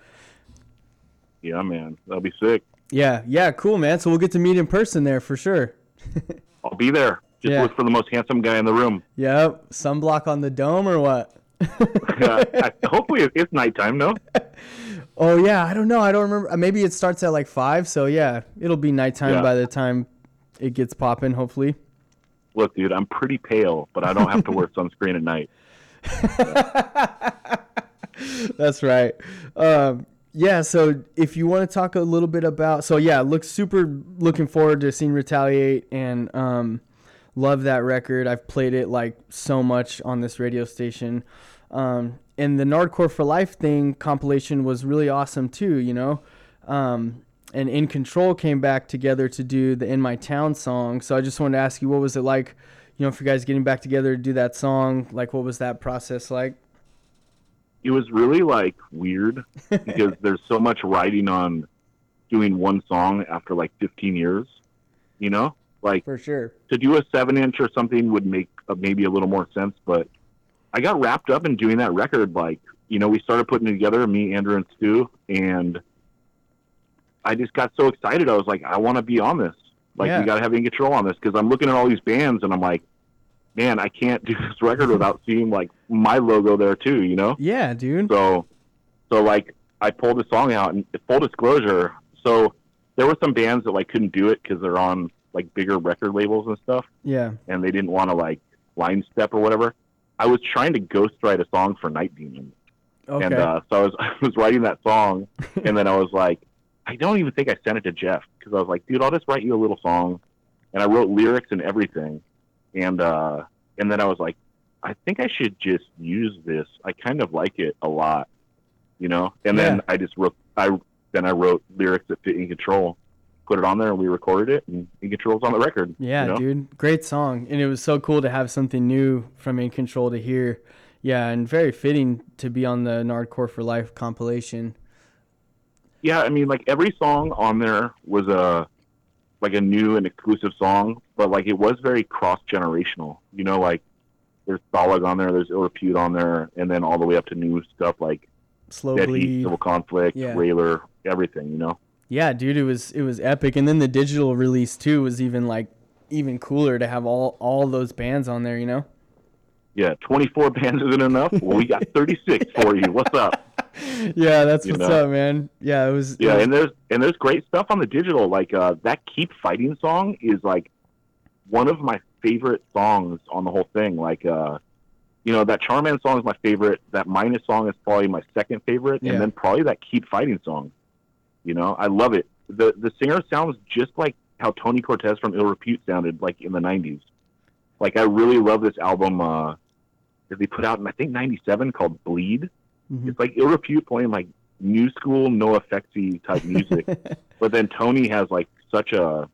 Yeah, man, that'll be sick.
Yeah, yeah, cool, man. So we'll get to meet in person there for sure.
I'll be there. Just
Yeah.
look for the most handsome guy in the room.
Yep, sunblock on the dome or what?
Uh, hopefully, it's nighttime. No,
Oh yeah, I don't know. I don't remember. Uh, Maybe it starts at like five. So yeah, it'll be nighttime
Yeah.
by the time it gets popping. Hopefully.
look, dude, I'm pretty pale, but I don't have to wear sunscreen at night.
That's right. Um, yeah. So if you want to talk a little bit about, so yeah, look super looking forward to seeing Retaliate and um, love that record. I've played it like so much on this radio station. Um, and the Nardcore for Life thing compilation was really awesome too. You know. Um, and In Control came back together to do the In My Town song. So I just wanted to ask you, what was it like? You know, for you guys getting back together to do that song, like what was that process like?
it was really like weird because there's so much writing on doing one song after like 15 years you know like
For sure.
to do a seven inch or something would make uh, maybe a little more sense but i got wrapped up in doing that record like you know we started putting it together me andrew and stu and i just got so excited i was like i want to be on this like
Yeah.
we got to have in control on this because i'm looking at all these bands and i'm like man i can't do this record without seeing like my logo there too you know
Yeah, dude.
so, so like I pulled the song out, and full disclosure, so there were some bands that like couldn't do it because they're on like bigger record labels and stuff,
Yeah.
and they didn't want to like line step or whatever. I was trying to ghostwrite a song for Night Demon,
Okay.
and uh, so I was I was writing that song, and then I was like, I don't even think I sent it to Jeff because I was like, dude, I'll just write you a little song, and I wrote lyrics and everything, and uh, and then I was like, I think I should just use this. I kind of like it a lot, you know. And then I just wrote I then I wrote lyrics that fit in control, put it on there, and we recorded it, and in control's on the record.
yeah,
you know?
dude. Great song. And it was so cool to have something new from In Control to hear. Yeah, and very fitting to be on the Nardcore for Life compilation.
Yeah, I mean, like every song on there was a like a new and exclusive song, but like it was very cross generational. You know, like there's Stalag on there, there's Ill Repute on there, and then all the way up to new stuff like
Slow
Dead Heat, Civil Conflict,
Yeah.
Everything. You know.
Yeah, dude, it was it was epic. And then the digital release too was even like even cooler to have all all those bands on there, you know?
Yeah, 24 bands isn't enough. Well, we got 36 for you. What's up?
yeah, that's
You
what's
know?
up, man. Yeah, it was it
Yeah,
was-
and there's and there's great stuff on the digital. Like uh, that "Keep Fighting" song is like one of my favorite songs on the whole thing. Like, uh, you know, that Charman song is my favorite. That Minus song is probably my second favorite,
Yeah.
and then probably that "Keep Fighting" song. You know, I love it. the The singer sounds just like how Tony Cortez from Ill Repute sounded like in the '90s. Like I really love this album uh, that they put out in I think '97 called Bleed.
Mhm.
It's like Ill Repute playing like new school, no effectsy type music, but then Tony has like such a.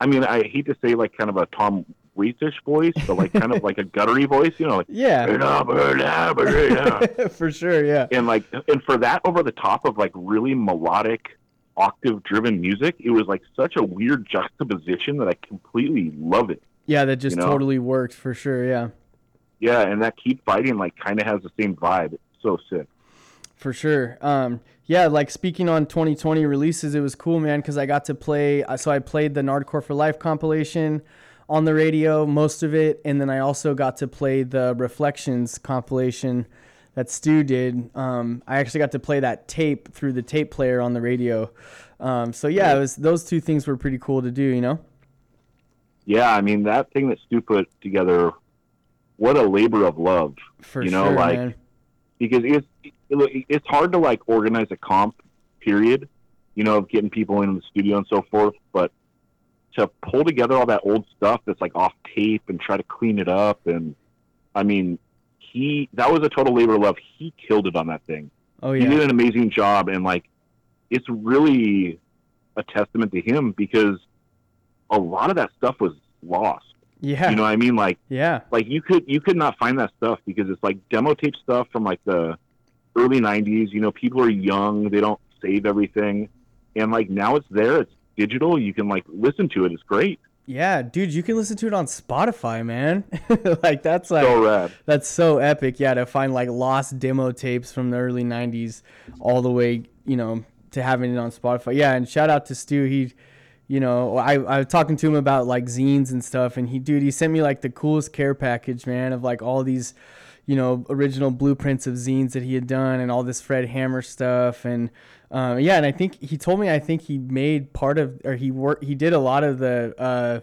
I mean, I hate to say like kind of a Tom Waits-ish voice, but like kind of like a guttery voice, you know, like
yeah, for sure. Yeah, And
like and for that over the top of like really melodic octave driven music, it was like such a weird juxtaposition that I completely love it.
yeah, that just
You know?
totally worked for sure. Yeah.
Yeah, and that keep fighting like kind of has the same vibe. So sick.
For sure. Um, yeah, like speaking on 2020 releases, it was cool, man, because I got to play. uh, So I played the Nardcore for Life compilation on the radio, most of it, and then I also got to play the Reflections compilation that Stu did. Um, I actually got to play that tape through the tape player on the radio. Um, so yeah, it was those two things were pretty cool to do, you know.
Yeah, I mean that thing that Stu put together, what a labor of love.
For
You know,
sure,
like-
man.
Because it's it's hard to like organize a comp period you know of getting people in the studio and so forth but to pull together all that old stuff that's like off tape and try to clean it up and i mean he that was a total labor of love. He killed it on that thing.
Oh yeah, he
did an amazing job and like it's really a testament to him because a lot of that stuff was lost
Yeah.
you know what i mean like
yeah.
like you could you could not find that stuff because it's like demo tape stuff from like the early 90s you know people are young they don't save everything and like now it's there it's digital you can like listen to it it's great
Yeah, dude, you can listen to it on Spotify, man. like that's like
so
That's so epic, yeah, to find like lost demo tapes from the early '90s, all the way, you know, to having it on Spotify. Yeah, and shout out to Stu. He, you know, I I was talking to him about like zines and stuff, and he, dude, he sent me like the coolest care package, man, of like all these, you know, original blueprints of zines that he had done, and all this Fred Hammer stuff, and um, yeah, and I think he told me I think he made part of, or he worked, he did a lot of the. Uh,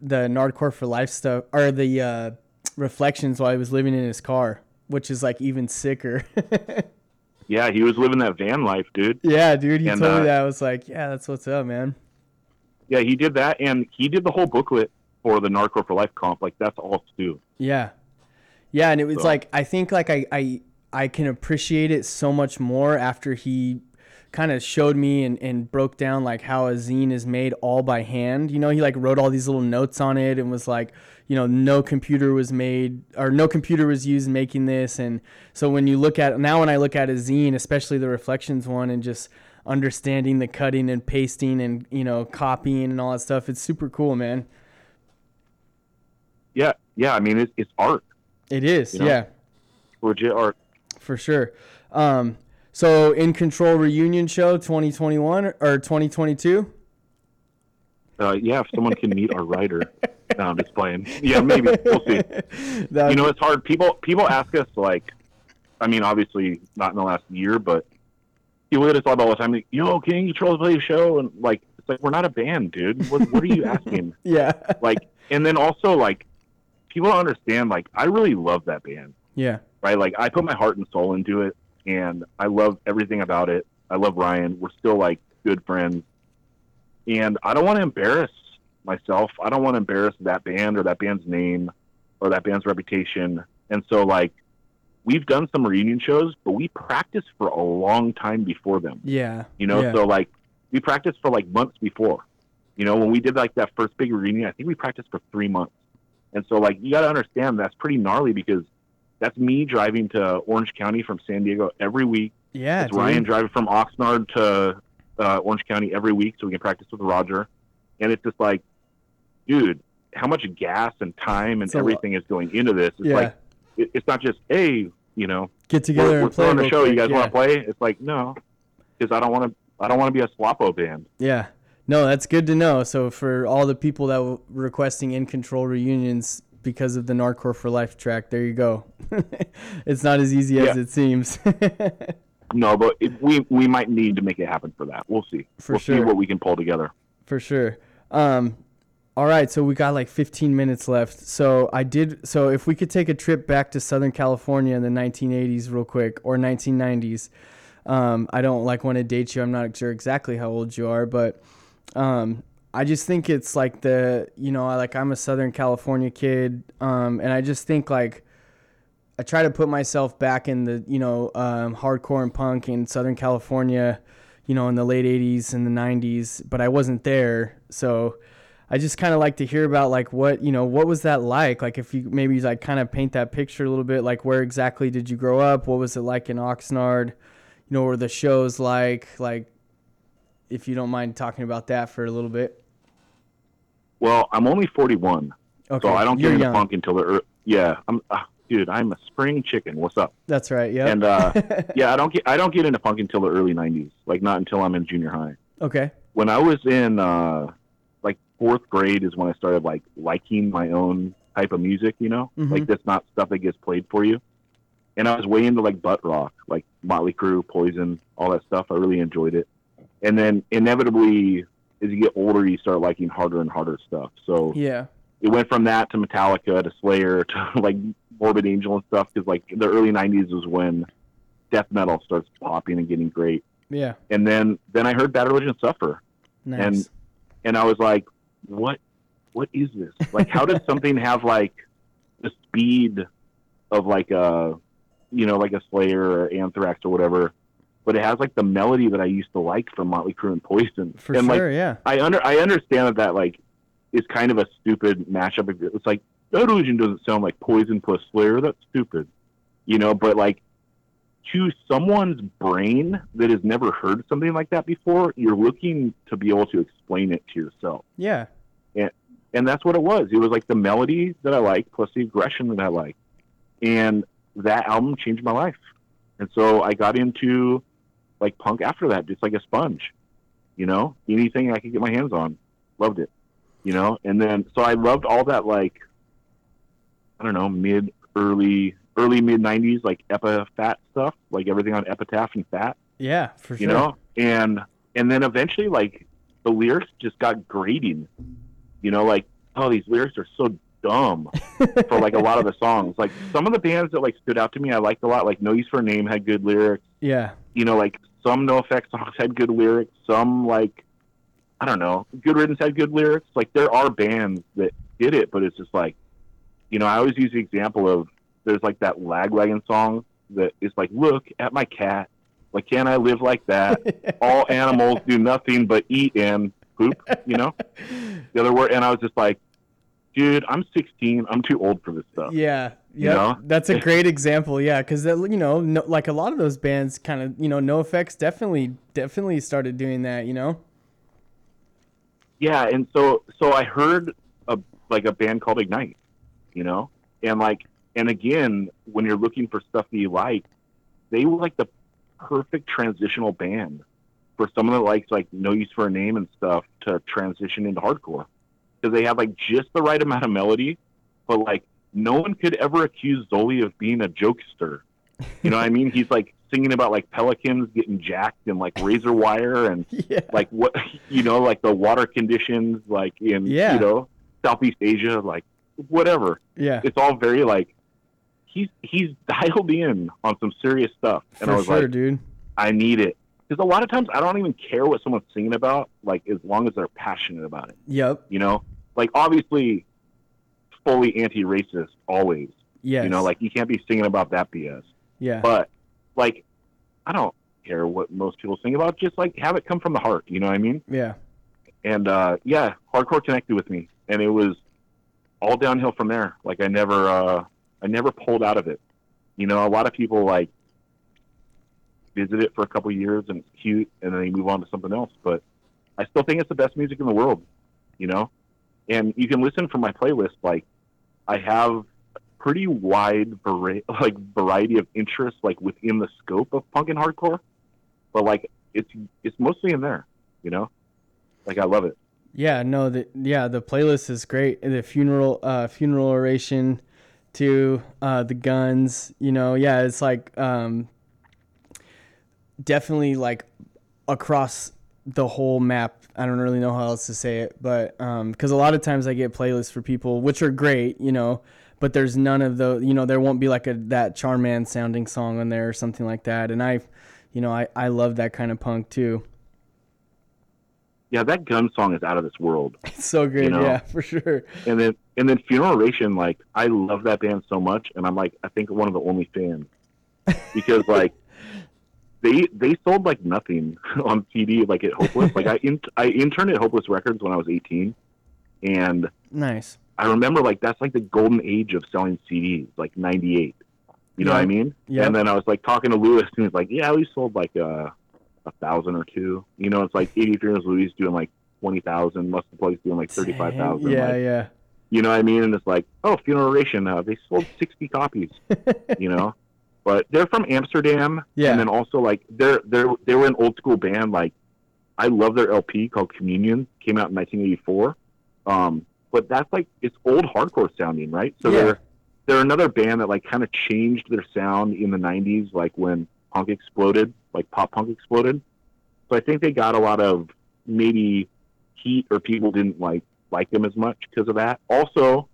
the Nardcore for Life stuff or the uh, reflections while he was living in his car, which is like even sicker.
yeah he was living that van life dude
yeah, dude, he
And,
told
uh,
me that. I was like, yeah, that's what's up, man.
Yeah he did that and he did the whole booklet for the Nardcore for life comp like that's all stu
Yeah, yeah, and it was
So-
like I think like I I I can appreciate it so much more after he kind of showed me and, and broke down like how a zine is made all by hand. You know, he like wrote all these little notes on it and was like, you know, no computer was made or no computer was used in making this. And so when you look at now, when I look at a zine, especially the reflections one, and just understanding the cutting and pasting and you know copying and all that stuff, it's super cool, man.
yeah yeah i mean it's, it's art
It is,
You know?
yeah.
legit art
for sure. Um, so in control reunion show 2021 or 2022.
uh, yeah if someone can meet our writer no i'm just playing yeah maybe we'll see you know it's hard people people ask us like i mean obviously not in the last year but people hit us up all the time like yo can you control play a show? And like it's like we're not a band dude. What, what are you asking?
Yeah,
like and then also like people don't understand like i really love that band.
Yeah,
right? Like i put my heart and soul into it and i love everything about it. I love ryan. We're still like good friends. And i don't want to embarrass myself. I don't want to embarrass that band or that band's name or that band's reputation. And so like we've done some reunion shows but we practiced for a long time before them
yeah.
you know
yeah.
so like we practiced for like months before you know when we did like that first big reunion i think we practiced for three months and so like you got to understand that's pretty gnarly because that's me driving to orange county from san diego every week
yeah,
it's ryan driving from oxnard to uh, orange county every week so we can practice with roger and it's just like dude how much gas and time and
It's
everything is going into this it's
Yeah.
like it, it's not just hey you know
Get together
we're,
and
we're
play.
a
real
show. You guys
yeah.
want to play? It's like no, because I don't want to. I don't want to be a sloppo band.
Yeah. No, that's good to know. So for all the people that were requesting in control reunions because of the Nardcore for Life track, there you go. it's not as easy as
Yeah.
it seems.
No, but it, we we might need to make it happen for that. We'll see.
For
we'll
sure.
see what we can pull together.
for sure. Um, all right, so we got like 15 minutes left. So I did. So if we could take a trip back to Southern California in the 1980s, real quick, or 1990s, Um, I don't like want to date you. I'm not sure exactly how old you are, but um, I just think it's like the you know like I'm a Southern California kid, um, and I just think like I try to put myself back in the you know um, hardcore and punk in Southern California, you know in the late '80s and the '90s, but I wasn't there, so I just kind of like to hear about like what you know what was that like like if you maybe like kind of paint that picture a little bit like where exactly did you grow up what was it like in Oxnard you know were the shows like like if you don't mind talking about that for a little bit
Well, I'm only 41,
okay
so I don't get
you're
into
young
punk until the ear yeah. I'm uh, dude. I'm a spring chicken. What's up?
that's right yeah
And uh, yeah, I don't get I don't get into punk until the early 90s. Like not until I'm in junior high.
okay
When I was in uh, fourth grade is when I started like liking my own type of music. You know,
Mhm.
like that's not stuff that gets played for you. And I was way into like butt rock, like Motley Crue, Poison, all that stuff. I really enjoyed it. And then inevitably, as you get older, you start liking harder and harder stuff. So
yeah
it went from that to Metallica to Slayer to like Morbid Angel and stuff because like the early '90s was when death metal starts popping and getting great.
yeah
And then then I heard Bad Religion suffer,
nice
And- and I was like, what what is this? Like, how does something have like the speed of like a you know like a Slayer or Anthrax or whatever, but it has like the melody that I used to like from Motley Crue and Poison.
for
and like
sure yeah
I under I understand that that like is kind of a stupid mashup. It's like Bad Religion doesn't sound like Poison plus Slayer. That's stupid, you know. But like to someone's brain that has never heard something like that before, you're looking to be able to explain it to yourself,
yeah
and that's what it was. It was like the melody that I like plus the aggression that I like, and that album changed my life. And so I got into like punk after that, just like a sponge, you know, anything I could get my hands on, loved it, you know. And then so I loved all that like I don't know mid early early mid '90s like Epitaph stuff, like everything on Epitaph and Fat,
yeah for sure.
you know. And and then eventually like the lyrics just got grating, you know, like oh these lyrics are so dumb for like a lot of the songs. Like some of the bands that like stood out to me, I liked a lot. Like No Use for a Name had good lyrics.
yeah
You know, like some NOFX songs had good lyrics. Some like I don't know, Good Riddance had good lyrics. Like there are bands that did it, but it's just like, you know, I always use the example of there's like that Lagwagon song that is like, look at my cat. Like, can I live like that? All animals do nothing but eat and poop. You know, the other word. And I was just like, dude, I'm 16. I'm too old for this stuff.
Yeah,
You
yeah,
know?
that's a great example. Yeah, because you know, no, like a lot of those bands, kind of, you know, NOFX definitely, definitely started doing that. You know.
yeah and so so i heard a like a band called ignite you know and like and again when you're looking for stuff that you like they were like the perfect transitional band for someone that likes like no use for a name and stuff to transition into hardcore because they have like just the right amount of melody but like no one could ever accuse Zoli of being a jokester you know what i mean he's like singing about like pelicans getting jacked and like razor wire and
Yeah.
like what you know like the water conditions like in
Yeah.
you know southeast asia like whatever
Yeah.
it's all very like he's he's dialed in on some serious stuff and
For
i was
sure,
like
dude.
i need it because a lot of times i don't even care what someone's singing about like as long as they're passionate about it
Yep.
you know like obviously fully anti-racist always
Yeah.
you know like you can't be singing about that bs
Yeah.
but like i don't care what most people sing about just like have it come from the heart you know what i mean
yeah.
and uh, yeah, hardcore connected with me, and it was all downhill from there. Like I never, uh, I never pulled out of it. You know, a lot of people like visit it for a couple years and it's cute, and then you move on to something else. But I still think it's the best music in the world. You know, and you can listen from my playlist. Like I have a pretty wide like variety of interests, like within the scope of punk and hardcore. But like it's it's mostly in there. You know, like I love it.
Yeah, no, the yeah, the playlist is great. The funeral uh funeral oration to uh the guns, you know, yeah, it's like um definitely like across the whole map. I don't really know how else to say it, but um cuz a lot of times I get playlists for people which are great, you know, but there's none of the, you know, there won't be like a that Charman sounding song on there or something like that. And I you know, I I love that kind of punk too.
Yeah, that gun song is out of this world.
It's so good,
You know?
yeah, for sure.
And then and then Funeral Oration, like I love that band so much, and I'm like I think one of the only fans because like they they sold like nothing on CD like at Hopeless. like I in, I interned at Hopeless Records when I was 18, and
Nice.
I remember like that's like the golden age of selling CDs, like '98. You know what I mean?
Yeah.
And then I was like talking to Lewis, and he's like, "Yeah, we sold like uh, a thousand or two. You know, it's like 83 was Louis doing like twenty thousand, Mustard Plugs doing like thirty-five thousand.
Yeah,
like,
yeah.
You know what I mean? And it's like, oh, Funeral Oration, uh, they sold 60 copies. you know, but they're from Amsterdam.
Yeah.
And then also like they're they're they were an old school band. Like I love their LP called Communion. Came out in 1984. Um, but that's like it's old hardcore sounding, right? So
Yeah.
they're they're another band that like kind of changed their sound in the 90s, like when punk exploded, like pop punk exploded. So I think they got a lot of maybe heat or people didn't like like them as much because of that. Also,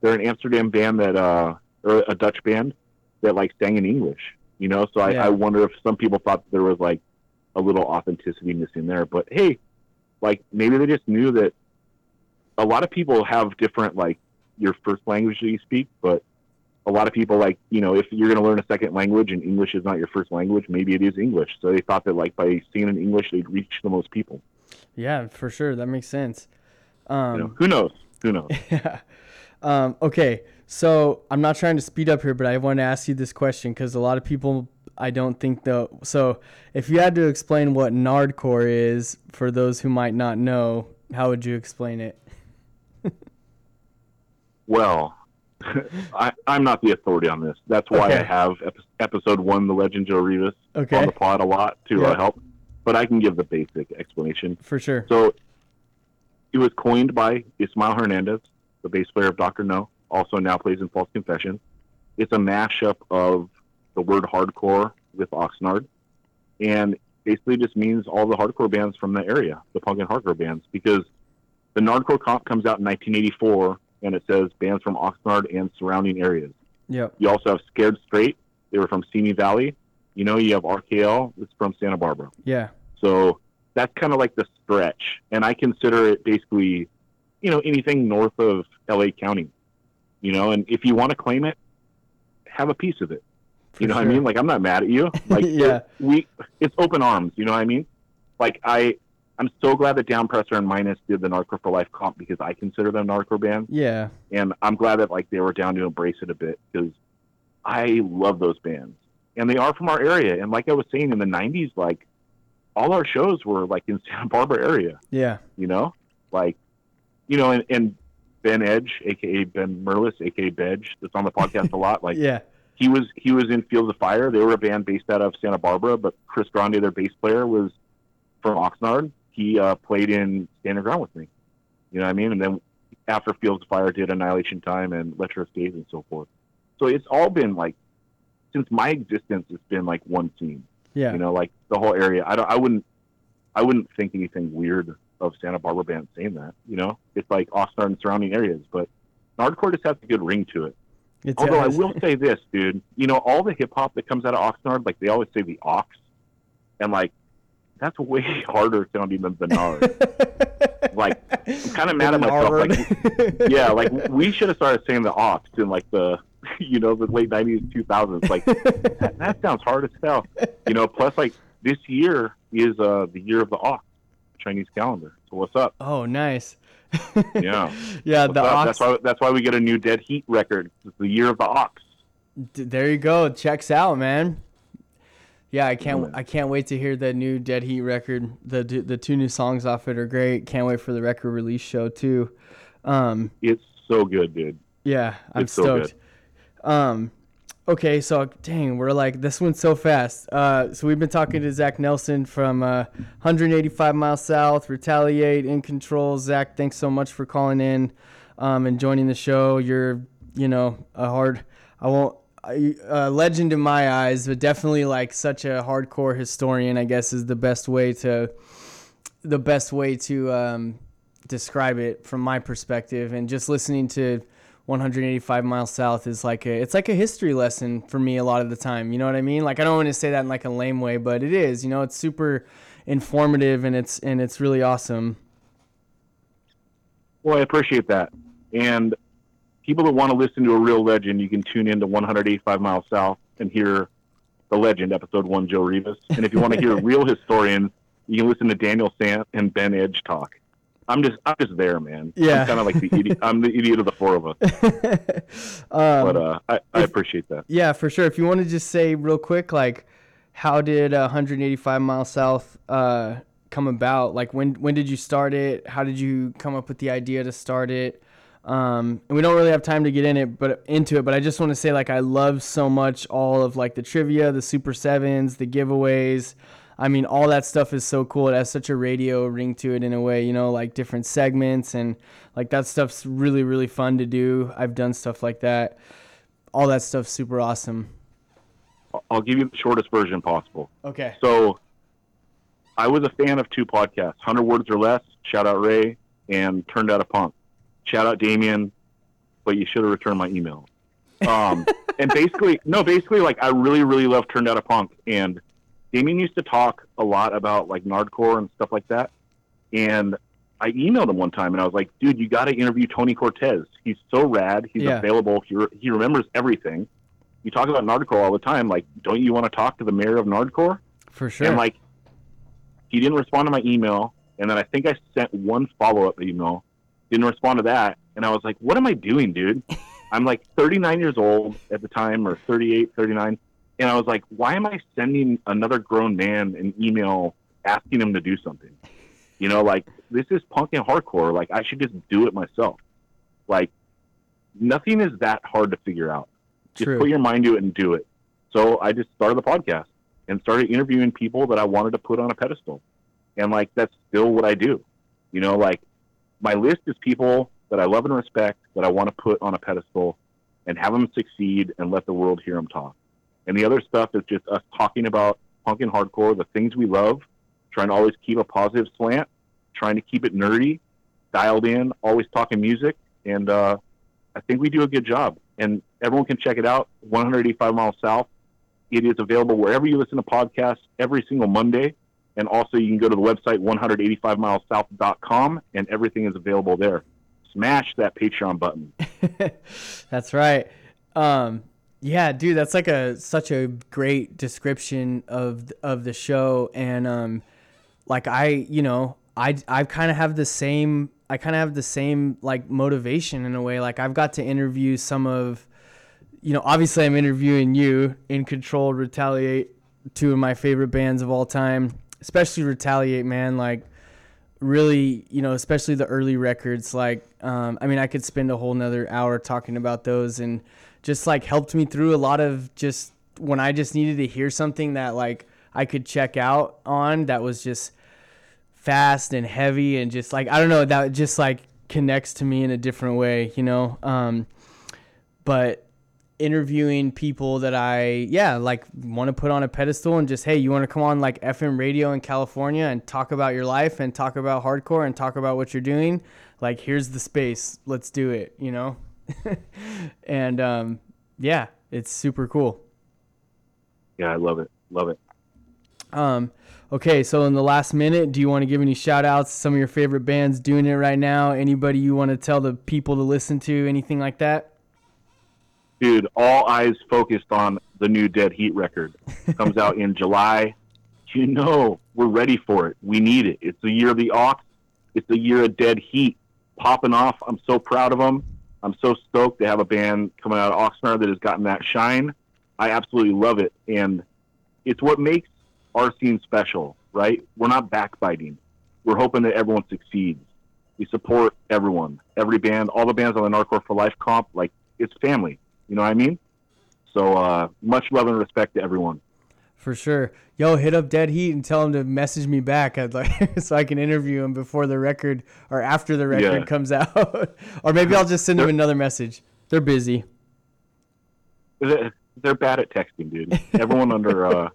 they're an Amsterdam band that uh or a Dutch band that like sang in English, you know. So I,
Yeah.
I wonder if some people thought there was like a little authenticity missing there. But hey, like maybe they just knew that a lot of people have different like your first language that you speak, but a lot of people like you know if you're going to learn a second language and English is not your first language, maybe it is English. So they thought that like by singing in English they'd reach the most people.
Yeah, for sure. That makes sense. Um,
You know, who knows? Who knows?
Yeah. Um, okay, so I'm not trying to speed up here, but I want to ask you this question because a lot of people I don't think though. So if you had to explain what Nardcore is for those who might not know, how would you explain it?
Well, I, I'm not the authority on this. That's why
Okay.
I have ep- episode one, the Legend Joe Rivas,
Okay.
on the pod a lot to
Yeah.
uh, help. But I can give the basic explanation.
For sure.
So it was coined by Ismael Hernandez, the bass player of Dr. Know, also now plays in False Confession. It's a mashup of the word hardcore with Oxnard, and basically just means all the hardcore bands from the area, the punk and hardcore bands, because the Nardcore comp comes out in 1984, and it says bands from Oxnard and surrounding areas.
Yep.
You also have Scared Straight; they were from Simi Valley. You know, you have RKL; it's from Santa Barbara.
Yeah.
So that's kind of like the stretch. And I consider it basically, you know, anything north of LA County. You know, and if you want to claim it, have a piece of it.
For
you know what. I mean? Like I'm not mad at you. Like
Yeah.
it- we it's open arms, you know what I mean? Like I I'm so glad that Downpresser and Minus did the Nardcore for Life comp because I consider them Nardcore bands
Yeah.
and I'm glad that like they were down to embrace it a bit because I love those bands, and they are from our area. And like I was saying in the '90s, like all our shows were like in Santa Barbara area,
Yeah.
you know, like you know, and, and Ben Edge, aka Ben Merlis, aka Bedge, that's on the podcast a lot. Like
Yeah.
he was he was in Fields of Fire. They were a band based out of Santa Barbara, but Chris Grande, their bass player, was from Oxnard. He uh, played in Stand Your Ground with me. You know what I mean? And then after Fields of Fire did Annihilation Time and Lecherous Gaze and so forth. So it's all been like since my existence, it's been like one scene.
Yeah.
You know, like the whole area. I don't. I wouldn't. I wouldn't think anything weird of Santa Barbara bands saying that. You know, it's like Oxnard and surrounding areas, but hardcore just has a good ring to it.
It
Although I will say this, dude, you know, all the hip hop that comes out of Oxnard, like they always say the ox, and like that's way harder sounding than the nard. like I'm kind of mad at myself. Like, yeah, like we should have started saying the ox in like the, you know, the late '90s, 2000s. Like that, that sounds hard as hell. You know, plus like this year is uh the year of the ox, Chinese calendar. So what's up?
oh, nice.
Yeah.
yeah.
What's
The ox.
That's why that's why we get a new Dead Heat record. It's the year of the ox.
D- there you go. Checks out, man. Yeah, I can't. I can't wait to hear the new Dead Heat record. The the two new songs off it are great. Can't wait for the record release show too. Um,
It's so good, dude.
yeah, I'm
It's so
stoked. Um, okay, so dang, we're like this went so fast. Uh, so we've been talking to Zach Nelson from uh, 185 miles south. Retaliate in control. Zach, thanks so much for calling in um, and joining the show. You're, you know, a hard. I won't. A legend in my eyes, but definitely like such a hardcore historian. I guess is the best way to, the best way to um, describe it from my perspective. And just listening to 185 miles south is like a it's like a history lesson for me a lot of the time. You know what I mean? Like I don't want to say that in like a lame way, but it is. You know, it's super informative and it's and it's really awesome.
Well, I appreciate that. And people that want to listen to a real legend, you can tune in to 185 Miles South and hear the legend, episode one, Joe Rivas. And if you want to hear real historians, you can listen to Daniel Sant and Ben Edge talk. I'm just, I'm just there, man.
Yeah.
I'm kind of like the idiot. I'm the idiot of the four of us.
um,
but uh, I, I appreciate that.
Yeah, for sure. If you want to just say real quick, like, how did uh, 185 Miles South uh, come about? Like, when when did you start it? How did you come up with the idea to start it? Um, and we don't really have time to get in it, but into it. But I just want to say, like, I love so much all of like the trivia, the Super Sevens, the giveaways. I mean, all that stuff is so cool. It has such a radio ring to it in a way, you know, like different segments and like that stuff's really, really fun to do. I've done stuff like that. All that stuff's super awesome.
I'll give you the shortest version possible.
Okay.
So I was a fan of two podcasts, 100 Words or Less, shout out Ray, and Turned Out a Punk. Shout out Damien, but you should have returned my email. Um, and basically, no, basically, like, I really, really love Turned Out a Punk. And Damien used to talk a lot about, like, Nardcore and stuff like that. And I emailed him one time and I was like, dude, you got to interview Tony Cortez. He's so rad. He's
Yeah.
available. He, re- he remembers everything. You talk about Nardcore all the time. Like, don't you want to talk to the mayor of Nardcore?
For sure.
And like, he didn't respond to my email, and then I think I sent one follow up email. Didn't respond to that, and I was like, "What am I doing, dude?" I'm like 39 years old at the time, or 38, 39, and I was like, "Why am I sending another grown man an email asking him to do something?" You know, like this is punk and hardcore. Like I should just do it myself. Like nothing is that hard to figure out. Just
True.
put your mind to it and do it. So I just started the podcast and started interviewing people that I wanted to put on a pedestal. And like that's still what I do. You know, like my list is people that I love and respect that I want to put on a pedestal and have them succeed and let the world hear them talk. And the other stuff is just us talking about punk and hardcore, the things we love, trying to always keep a positive slant, trying to keep it nerdy, dialed in, always talking music, and uh, I think we do a good job. And everyone can check it out. 185 miles south. It is available wherever you listen to podcasts every single Monday. And also, you can go to the website 185milessouth.com, and everything is available there. Smash that Patreon button.
that's right. Um, yeah, dude, that's like a such a great description of of the show, and um, like I, you know, I I kind of have the same. I kind of have the same like motivation in a way. Like I've got to interview some of, you know, obviously I'm interviewing you in Control, Retaliate, two of my favorite bands of all time, especially Retaliate, man. Like really, you know, especially the early records. Like, um, I mean, I could spend a whole nother hour talking about those and just like helped me through a lot of just when I just needed to hear something that like I could check out on that was just fast and heavy and just like I don't know that just like connects to me in a different way, you know. Um, but interviewing people that I yeah like want to put on a pedestal and just hey you want to come on like FM radio in California and talk about your life and talk about hardcore and talk about what you're doing? Like here's the space. Let's do it you know and um, yeah it's super cool
Yeah, I love it. Love it.
um, okay so in the last minute do you want to give any shout outs some of your favorite bands doing it right now anybody you want to tell the people to listen to anything like that
dude, all eyes focused on the new Dead Heat record. Comes out in July. You know, we're ready for it. We need it. It's the year of the Ox. It's the year of Dead Heat popping off. I'm so proud of them. I'm so stoked to have a band coming out of Oxnard that has gotten that shine. I absolutely love it, and it's what makes our scene special, right? We're not backbiting. We're hoping that everyone succeeds. We support everyone, every band, all the bands on the Nardcore for Life comp. Like it's family. You know what I mean? So uh, much love and respect to everyone.
For sure. Yo, hit up Dead Heat and tell him to message me back. I'd like so I can interview him before the record or after the record
Yeah.
comes out. or maybe I'll just send him another message. They're busy.
They're bad at texting, dude. Everyone under. Uh,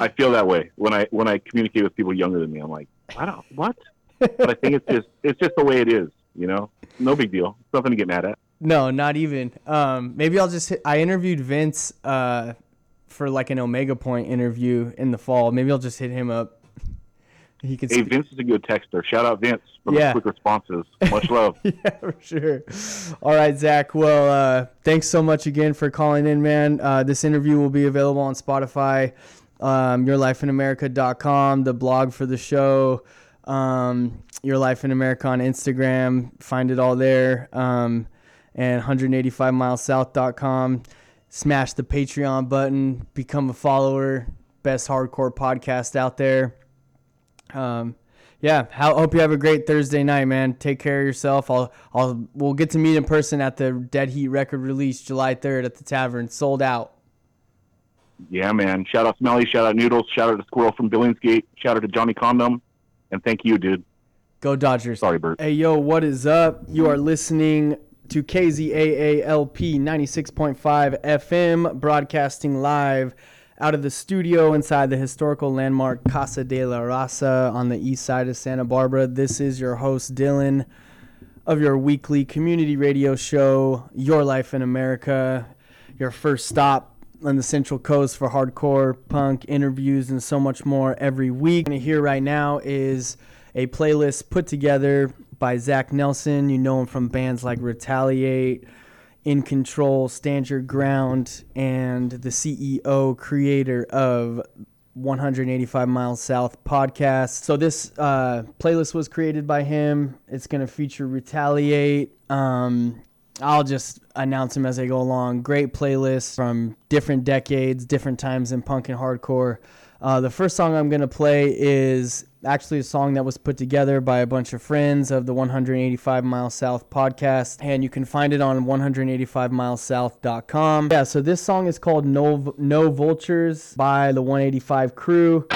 I feel that way when I when I communicate with people younger than me. I'm like, I don't what, but I think it's just it's just the way it is. You know, no big deal. It's nothing to get mad at.
No, not even. Um, maybe I'll just. Hit, I interviewed Vince uh, for like an Omega Point interview in the fall. Maybe I'll just hit him up. He could.
Hey, Vince is a good texter. Shout out Vince for
Yeah.
the quick responses. Much love.
yeah, for sure. All right, Zach. Well, uh, thanks so much again for calling in, man. Uh, this interview will be available on Spotify, um, yourlifeinamerica.com, the blog for the show, um, Your Life in America on Instagram. Find it all there. Um, and 185milessouth.com. Smash the Patreon button, become a follower. Best hardcore podcast out there. Um, yeah, how, hope you have a great Thursday night, man. Take care of yourself. I'll, I'll, we'll get to meet in person at the Dead Heat record release July 3rd at the tavern. Sold out.
Yeah, man. Shout out Smelly. Shout out Noodles. Shout out to Squirrel from Billingsgate. Shout out to Johnny Condom. And thank you, dude.
Go Dodgers.
Sorry, Bert.
Hey, yo, what is up? You are listening to KZAALP 96.5 FM, broadcasting live out of the studio inside the historical landmark Casa de la Raza on the east side of Santa Barbara. This is your host, Dylan, of your weekly community radio show, Your Life in America, your first stop on the Central Coast for hardcore punk interviews and so much more every week. And here right now is a playlist put together by Zach Nelson. You know him from bands like Retaliate, In Control, Stand Your Ground, and the CEO, creator of 185 Miles South podcast. So this uh, playlist was created by him. It's going to feature Retaliate. Um, I'll just announce them as I go along. Great playlist from different decades, different times in punk and hardcore. Uh, the first song I'm going to play is actually a song that was put together by a bunch of friends of the 185 Miles South podcast, and you can find it on 185milesouth.com. Yeah, so this song is called No, no Vultures by the 185 crew.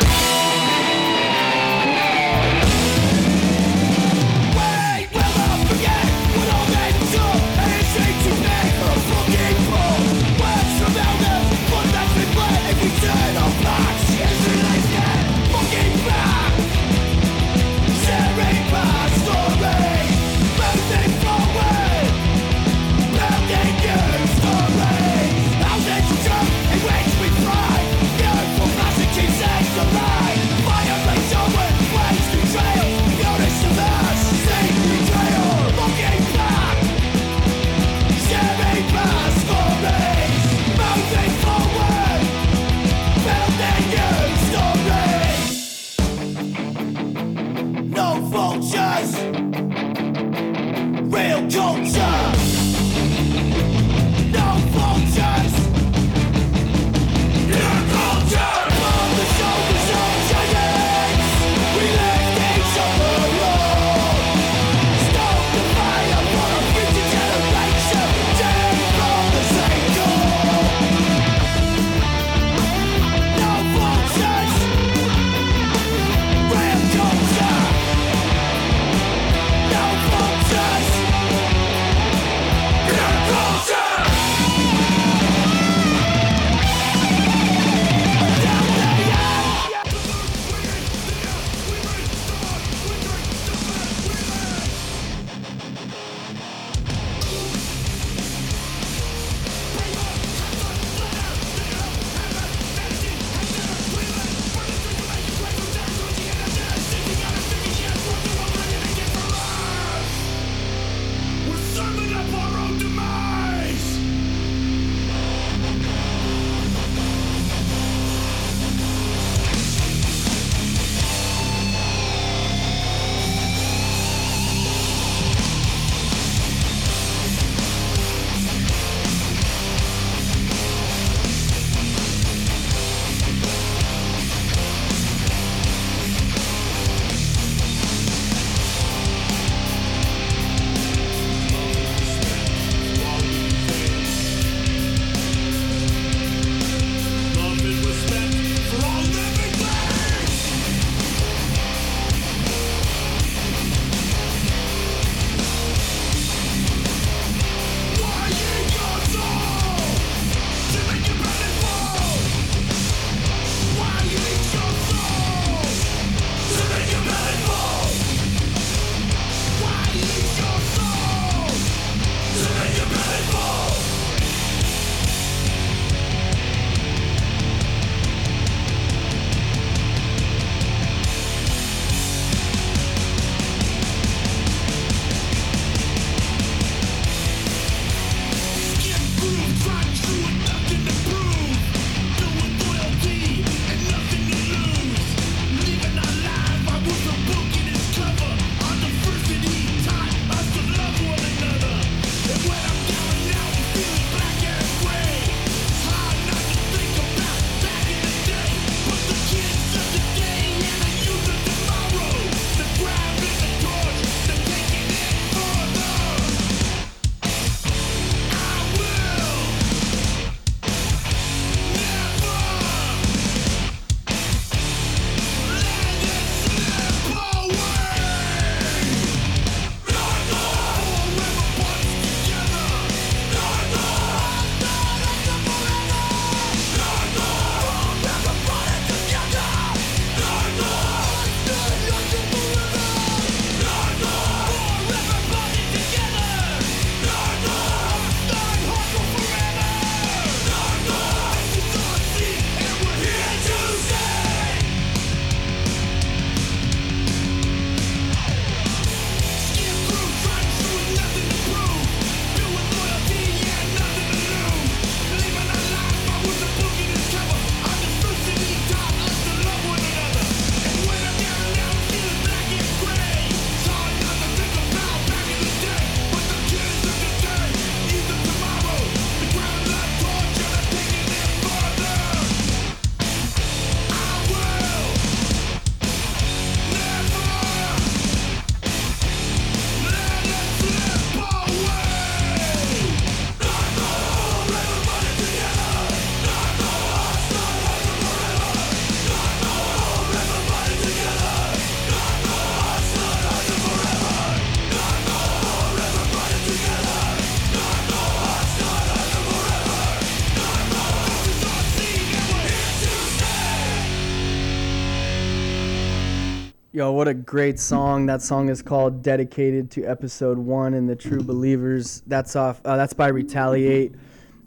Yo, what a great song! That song is called "Dedicated to Episode One" and the True Believers. That's off. Uh, that's by Retaliate,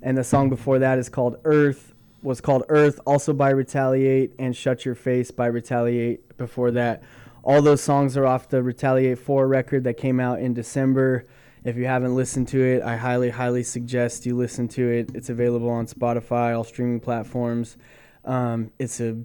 and the song before that is called "Earth." Was called "Earth," also by Retaliate, and "Shut Your Face" by Retaliate. Before that, all those songs are off the Retaliate Four record that came out in December. If you haven't listened to it, I highly, highly suggest you listen to it. It's available on Spotify, all streaming platforms. Um, it's a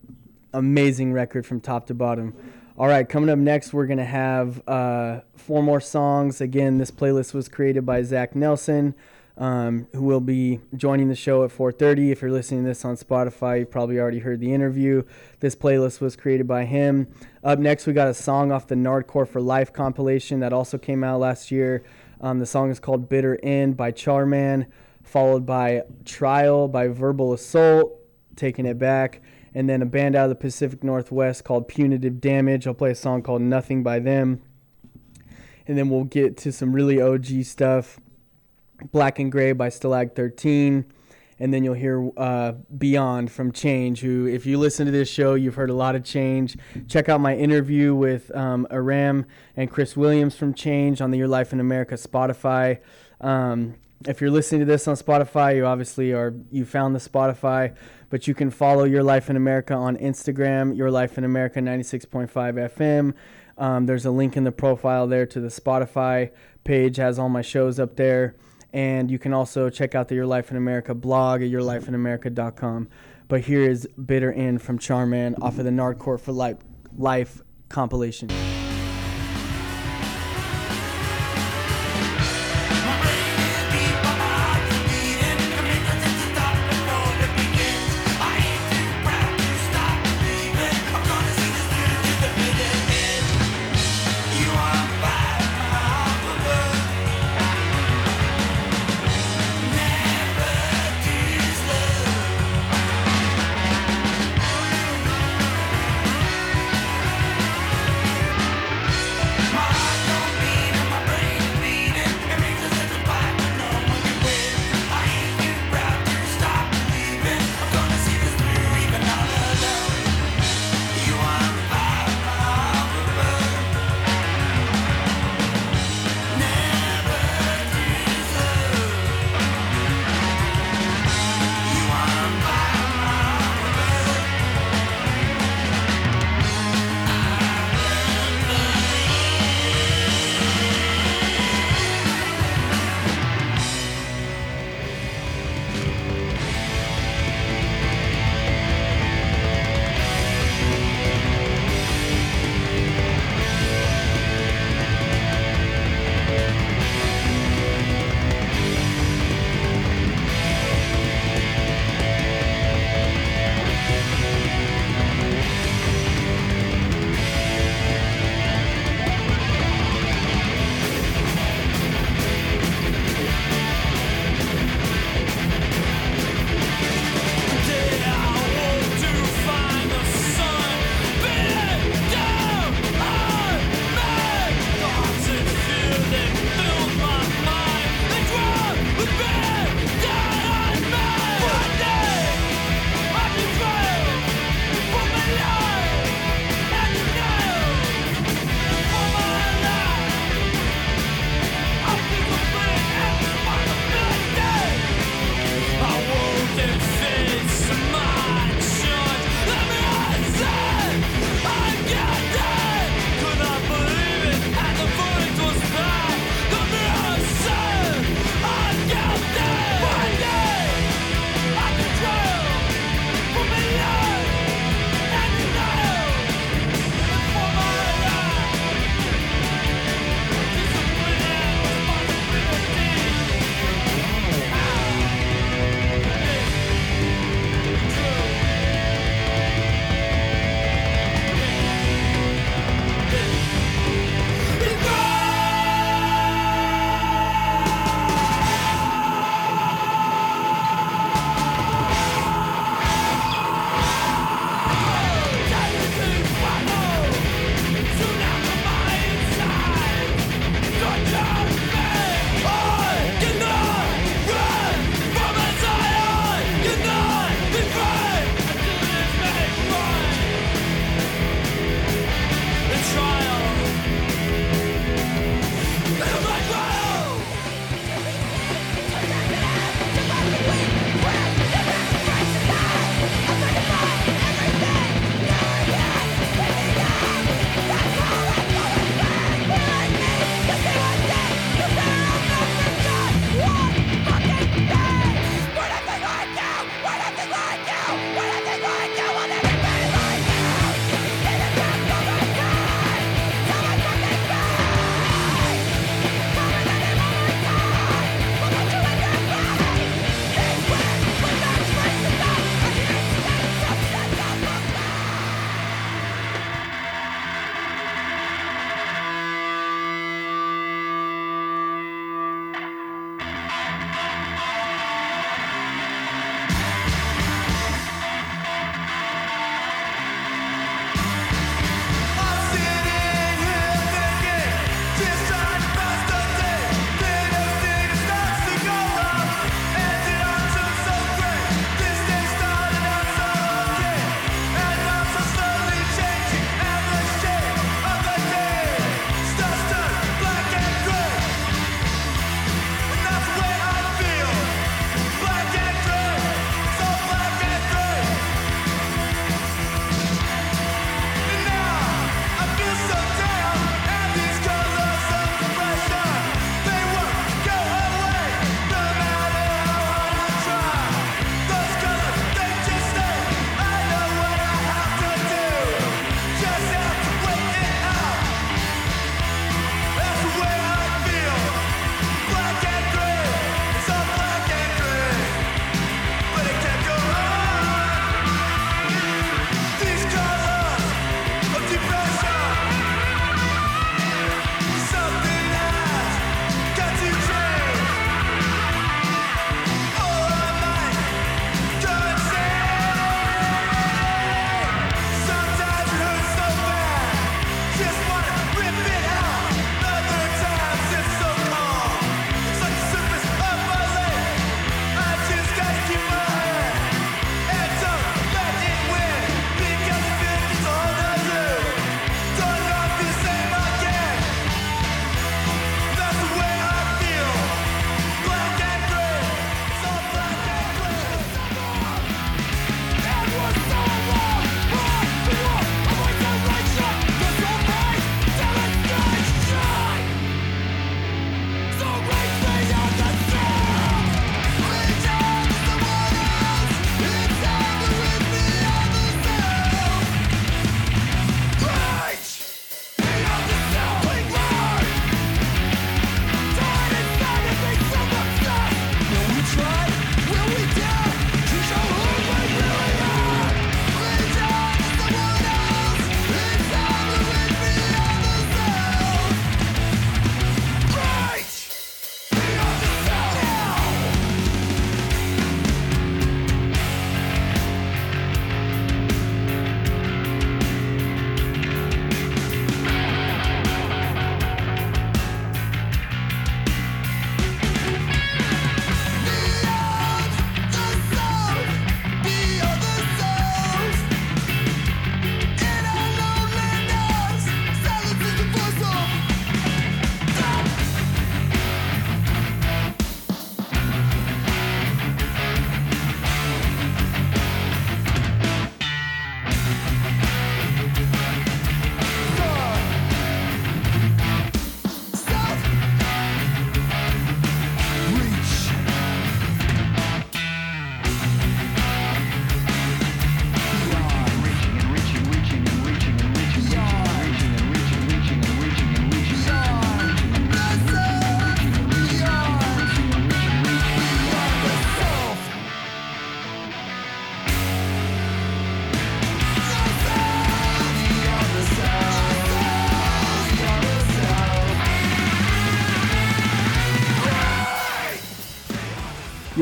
amazing record from top to bottom. All right, coming up next, we're gonna have uh, four more songs. Again, this playlist was created by Zach Nelson, um, who will be joining the show at 4:30. If you're listening to this on Spotify, you probably already heard the interview. This playlist was created by him. Up next, we got a song off the Nardcore for Life compilation that also came out last year. Um, the song is called "Bitter End" by Charman, followed by "Trial" by Verbal Assault, taking it back and then a band out of the Pacific Northwest called Punitive Damage. I'll play a song called Nothing by them. And then we'll get to some really OG stuff. Black and Gray by Stalag 13. And then you'll hear uh, Beyond from Change, who, if you listen to this show, you've heard a lot of Change. Check out my interview with um, Aram and Chris Williams from Change on the Your Life in America Spotify. Um, if you're listening to this on Spotify, you obviously are you found the Spotify, but you can follow Your Life in America on Instagram, Your Life in America 96.5 FM. Um, there's a link in the profile there to the Spotify page, has all my shows up there. And you can also check out the Your Life in America blog at yourlifeinamerica.com. But here is Bitter End from Charman off of the Nardcore for Life, Life compilation.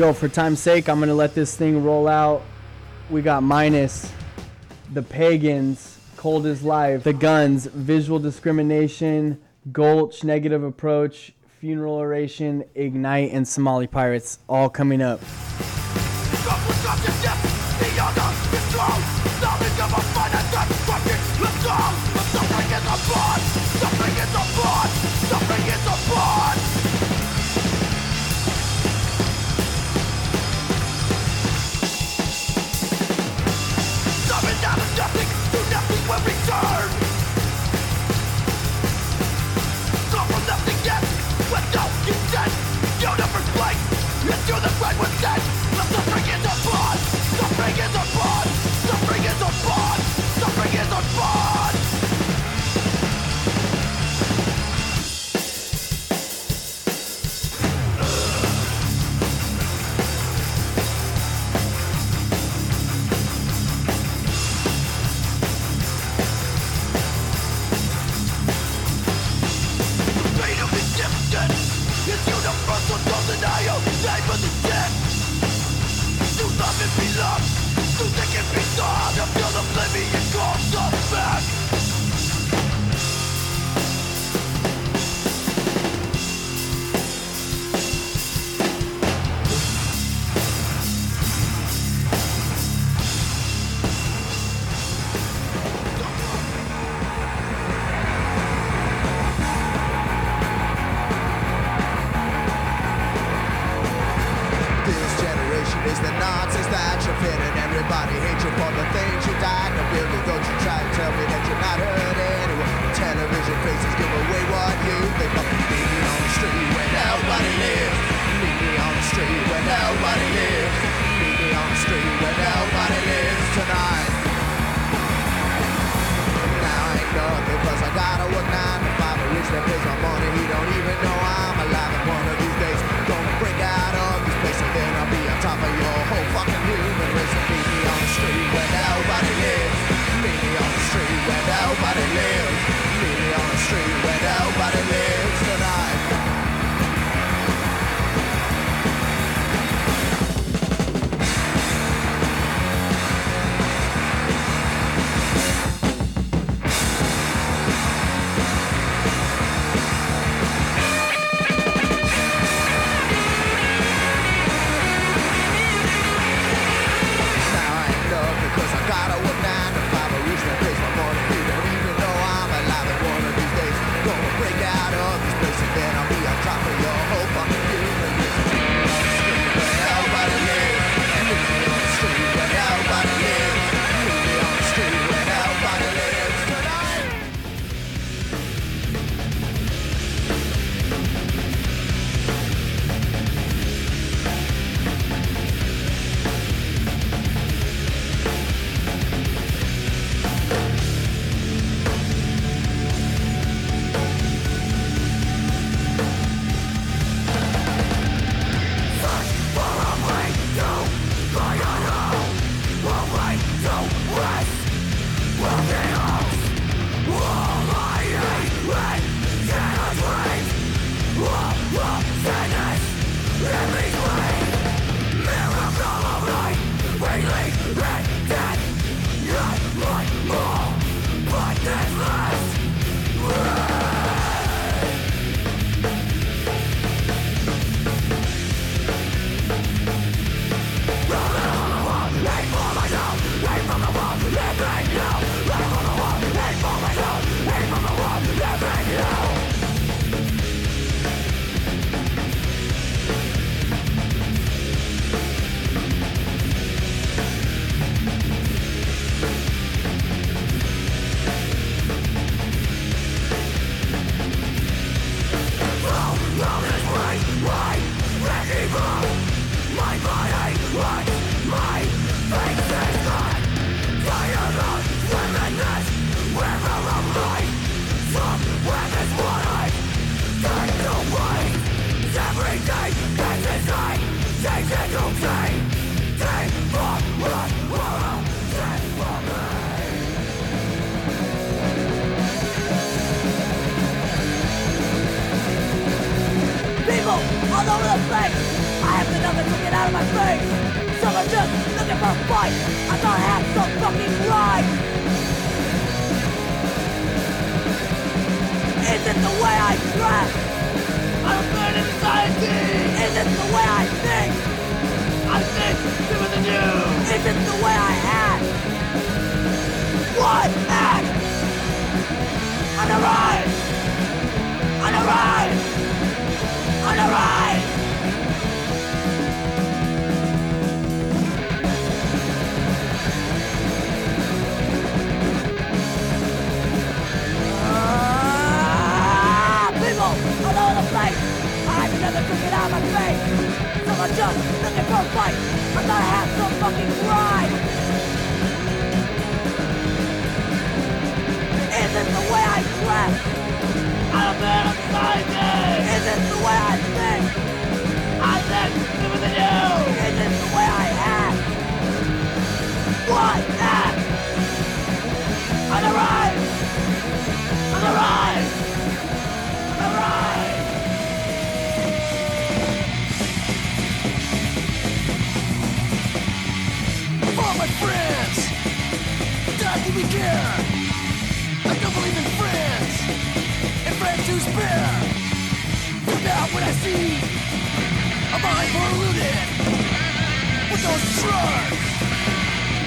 Yo, for time's sake, I'm gonna let this thing roll out. We got minus the pagans, cold as life, the guns, visual discrimination, gulch, negative approach, funeral oration, ignite, and Somali pirates all coming up.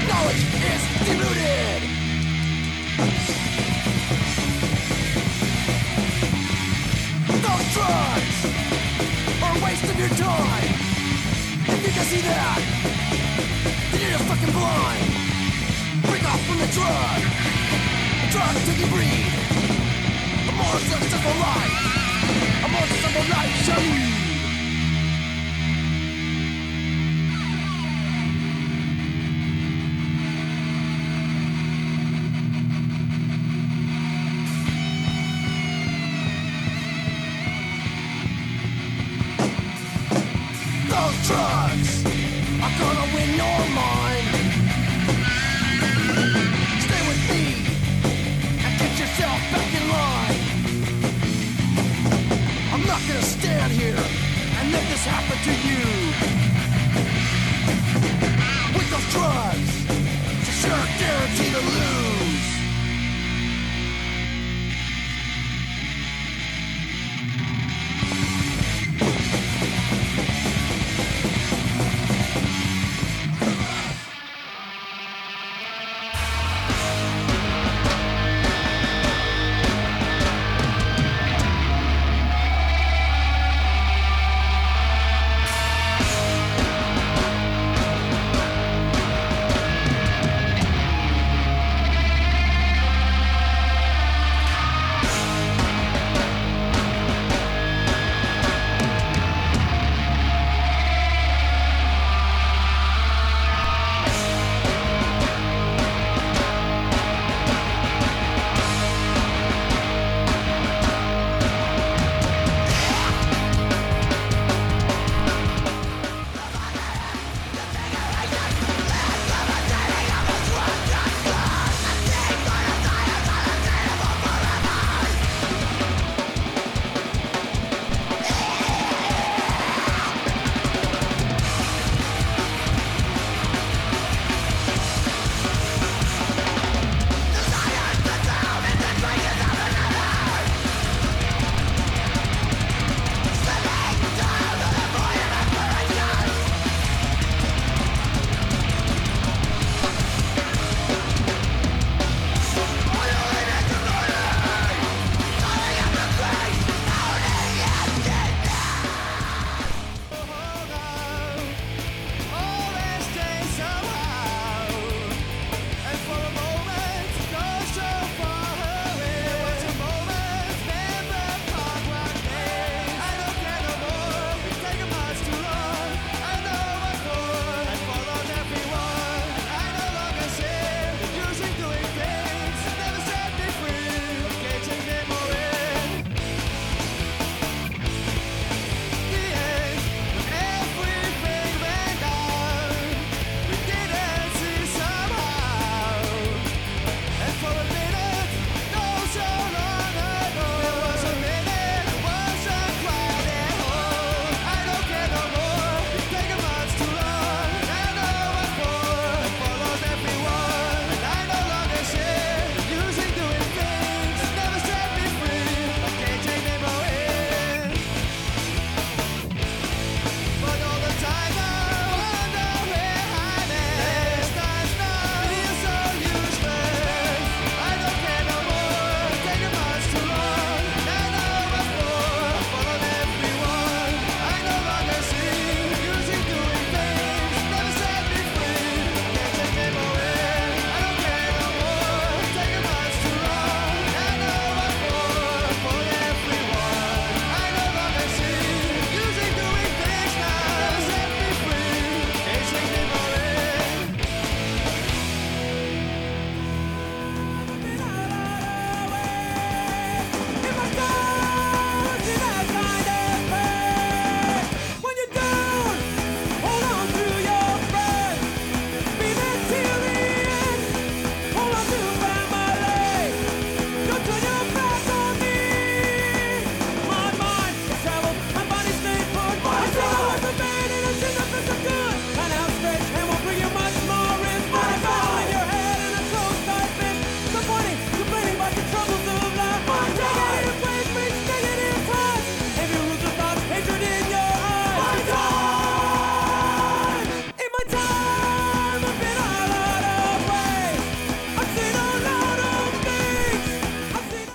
Knowledge is! Those drugs are a waste of your time! If you can see that, then you're just fucking blind! Break off from the drug! Breathe! A more successful life! A more successful life shall lead!